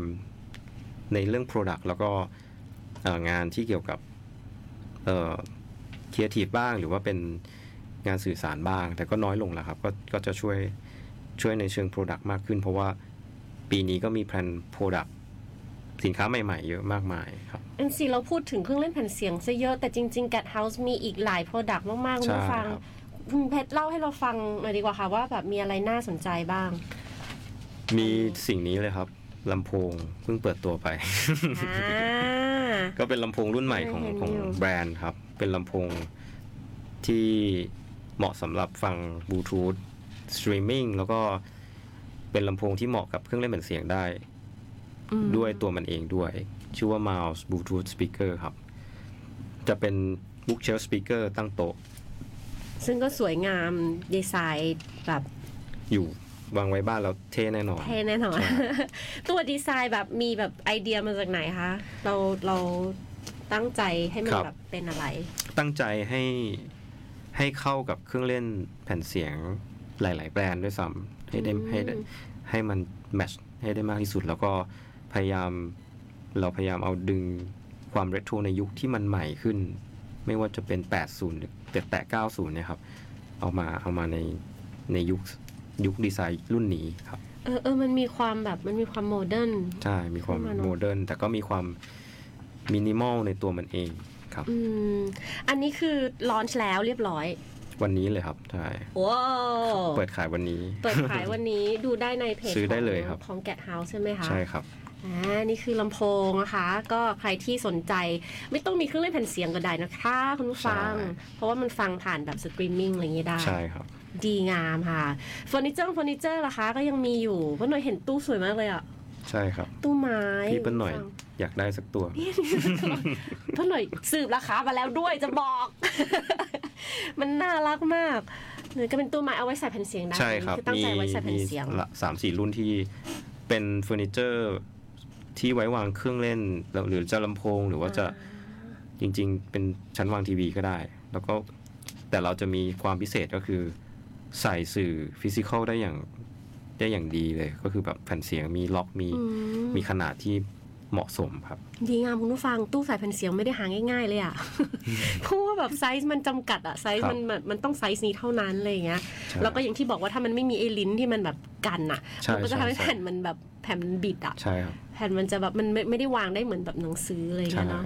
ในเรื่อง Product แล้วก็เอ่องานที่เกี่ยวกับเอ่อ ครีเอทีฟบ้าง หรือว่าเป็นงานสื่อสารบ้าง แต่ก็น้อยลงแล้วครับ ก็ก็จะช่วยช่วยในเชิง Product มากขึ้น เพราะว่าปีนี้ก็มี plan Product สินค้าใหม่ๆ เยอะมากมายครับอันนี้เราพูดถึงเครื่องเล่นแผ่นเสียงซะเยอะ แต่จริงๆ Gadhouse มีอีกหลาย product มากๆคุณผู้ฟังใช่ครับคุณเพชรเล่าให้เราฟังหน่อยดีกว่าค่ะว่าแบบมีอะไรน่าสนใจบ้าง มีสิ่งนี้เลยครับลำโพงเพิ่งเปิดตัวไปอ่า ก็เป็นลำโพงรุ่นใหม่ของเห็นของอยู่ แบรนด์ครับ เป็นลำโพงที่เหมาะสำหรับฟังบลูทูธสตรีมมิ่งแล้วก็เป็นลำโพงที่เหมาะกับเครื่องเล่นแผ่นเสียงได้ อืมด้วยตัวมันเองด้วย ชื่อว่า Miles Bluetooth Speaker ครับ จะเป็น bookshelf speaker ตั้งโต๊ะซึ่งก็สวยงามดีไซน์แบบอยู่ วางไว้บ้านแล้วเท่แน่นอน เท่แน่นอนใช่ตัวดีไซน์แบบมีแบบไอเดียมาจากไหนคะ เราเราตั้งใจให้มันครับแบบเป็นอะไร ตั้งใจให้ให้เข้ากับเครื่องเล่นแผ่นเสียงหลาย ๆ แบรนด์ด้วยซ้ำให้ได้อืมให้ได้ให้มันแมทช์ให้ได้มากที่สุด แล้วก็พยายามเราพยายามเอาดึงความเรโทรในยุคที่มันใหม่ขึ้น ไม่ว่าจะเป็น 80 หรือแต่แต่90 เนี่ยครับ เอามาเอามาในในยุค ยุคดีไซน์รุ่นนี้ครับ เออเออมันมีความแบบมันมีความ modernใช่ มีความเข้ามาเนอะ modern แต่ก็มีความมินิมอลในตัวมันเองครับอืมอันนี้คือ launch แล้วเรียบร้อย วันนี้เลยครับใช่ว้าวเปิดขายวันนี้ เปิดขายวันนี้ดูได้ในเพจซื้อได้ขงเลยครับของ Gadhouse ใช่ไหมคะใช่ครับอ่านี่คือลำโพงนะคะ ก็ใครที่สนใจ ไม่ต้องมีเครื่องเล่นแผ่นเสียงก็ได้นะคะ คุณผู้ฟังใช่เพราะว่ามันฟังผ่านแบบสตรีมมิ่งอะไรอย่างเงี้ยได้ใช่ครับ ดีงามค่ะเฟอร์นิเจอร์เฟอร์นิเจอร์ล่ะคะ ก็ยังมีอยู่เพราะหน่อยเห็นตู้สวยมากเลยอะใช่ครับ ตู้ไม้พี่เปิ้ลหน่อย อยากได้สักตัวเพื่อนหน่อยสืบราคามาแล้วด้วยจะบอก มันน่ารักมากเลยก็เป็นตู้ไม้เอาไว้ใส่แผ่นเสียงได้ใช่ครับคือตั้งใจไว้ใส่แผ่นเสียงละสามสี่รุ่นที่เป็นเฟอร์นิเจอร์ที่ไว้วางเครื่องเล่นแล้วหรือจะลำโพงหรือว่าจะจริง ๆ เป็นชั้นวางทีวีก็ได้ แล้วก็แต่เราจะมีความพิเศษก็คือ ใส่สื่อ physical ได้อย่างได้อย่างดีเลย ก็คือแบบแผ่นเสียงมีล็อกมีอืมมีขนาดที่เหมาะสมครับ ดีงามคุณผู้ฟังตู้ใส่แผ่นเสียงไม่ได้หาง่าย ๆ เลยอะเพราะว่าแบบไซส์มันจำกัดอะไซส์ครับมันแบบมันต้องไซส์นี้เท่านั้นอะไรอย่างเงี้ยใช่แล้วก็อย่างที่บอกว่าถ้ามันไม่มีไอ้ลิ้นที่มันแบบกันอะใช่มันก็จะทำให้ใช่แผ่นมันแบบแผ่นมันบิดอะใช่ครับแผ่นมันจะแบบมันไม่ไม่ได้วางได้เหมือนแบบหนังสืออะไรอย่างใช่เงี้ยเนาะ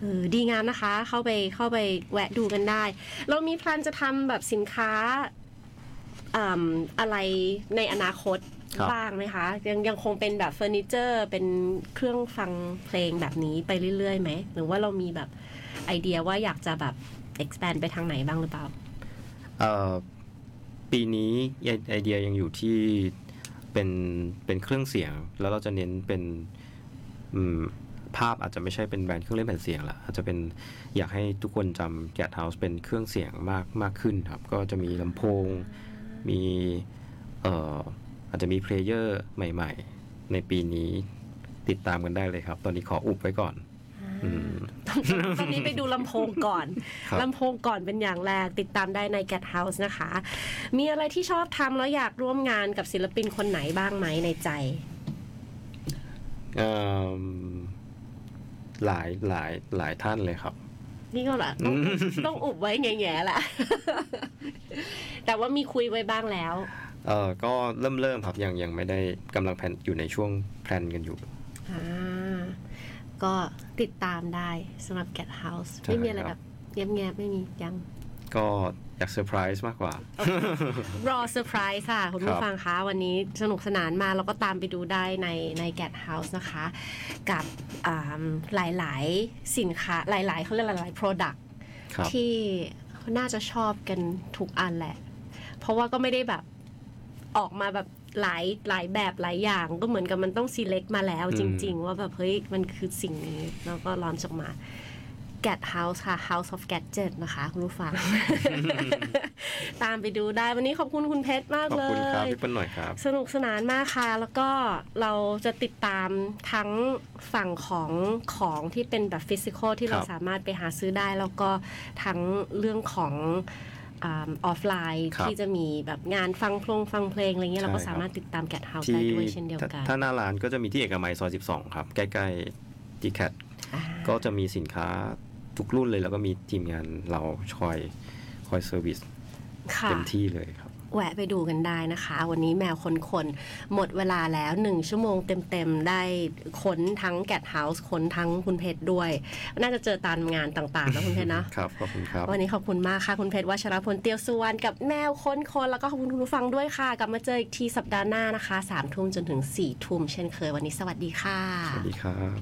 เออดีงามนะคะเข้าไปเข้าไปแวะดูกันได้ เรามี plan จะทำแบบสินค้า อืมอะไรในอนาคตครับบ้างไหมคะ ยังยังคงเป็นแบบเฟอร์นิเจอร์ เป็นเครื่องฟังเพลงแบบนี้ไปเรื่อยๆไหม หรือว่าเรามีแบบไอเดียว่าอยากจะแบบ expand ไปทางไหนบ้างหรือเปล่าเอ่อปีนี้ไอไอเดียยังอยู่ที่เป็นเป็นเครื่องเสียง แล้วเราจะเน้นเป็นอืมภาพอาจจะไม่ใช่เป็นแบรนด์เครื่องเล่นแผ่นเสียงละอาจจะเป็นอยากให้ทุกคนจำแก t เฮาส์เป็นเครื่องเสียงมากมากขึ้นครับ ก็จะมีลำโพง มีเอ่ออาจจะมีเพลเยอร์ใหม่ ๆ ในปีนี้ติดตามกันได้เลยครับ ตอนนี้ขออุบไว้ก่อนอืมตอนนี้ไปดูลำโพงก่อนครับลำโพงก่อนเป็นอย่างแรกติดตามได้ใน Get House นะคะ มีอะไรที่ชอบทำแล้วอยากร่วมงานกับศิลปินคนไหนบ้างไหมในใจเอิ่มหลายหลายหลายท่านเลยครับ นี่ก็แหละต้องต้องอุบไว้แง่ๆแหละแต่ว่ามีคุยไว้บ้างแล้ว เออก็เริ่มเริ่มครับยังยังไม่ได้กำลังแผนอยู่ในช่วง plan กันอยู่อ่าก็ติดตามได้สำหรับ Gadhouse ใช่ไม่มีอะไรคแบรับบเงียบๆไม่มียัง ก็อยากเซอร์ไพรส์มากกว่า รอเซอร์ไพรส์ค่ะ คุณคผู้รับฟังคะ วันนี้สนุกสนานมากแล้วก็ตามไปดูได้ในใน Gadhouse นะคะ กับอ่าหลายๆ สินค้าหลาย ๆเขาเรียกหลายๆ Product ครับที่น่าจะชอบกันทุกอันแหละ เพราะว่าก็ไม่ได้แบบออกมาแบบหลายหลายแบบหลายอย่างก็เหมือนกับมันต้อง select มาแล้วจริง ๆ ว่าแบบเฮ้ยมันคือสิ่งนี้แล้วก็ลอนออกมา Get House ค่ะ House of Gadget นะคะ คุณผู้ฟัง ตามไปดูได้วันนี้ขอบคุณคุณเพชรมากขอบเลคุณครับยพี่เปิ้ลหน่อยครับ สนุกสนานมากค่ะ แล้วก็เราจะติดตามทั้งฝั่งของของที่เป็นแบบ physical ที่เราครับสามารถไปหาซื้อได้ แล้วก็ทั้งเรื่องของออฟไลน์ครับที่จะมีแบบงานฟังเพลงฟังเพลงอะไรเงี้ยใช่เราก็ครับสามารถติดตามแก t เฮาส์ที่ได้ด้วยเช่นเดียวกันถ้าถ้าหน้าร้านก็จะมีที่เอกมัยซอย 12 ครับ ใกล้ๆดีแคทก็จะมีสินค้า ทุกรุ่นเลยแล้วก็มีทีมงานเราคอยคอย service ค่ะเต็มที่เลยครับแวะไปดูกันได้นะคะ วันนี้แมวคนคนหมดเวลาแล้วหนึ่งชั่วโมงเต็มๆ ได้ค้นทั้งแก t เฮาส์ค้นทั้งคุณเพชรด้วย น่าจะเจอตามงานต่างๆนะคุณเพชรนะครับ ขอบคุณครับ วันนี้ขอบคุณมากค่ะ คุณเพชรวัชรพลเตียวสุวรรณกับแมวค้นคนแล้วก็ขอบคุณคุณผู้ฟังด้วยค่ะ กลับมาเจออีกทีสัปดาห์หน้านะคะสามทุ่มจนถึงสี่ทุ่มเช่นเคยวันนี้สวัสดีค่ะ สวัสดีครับ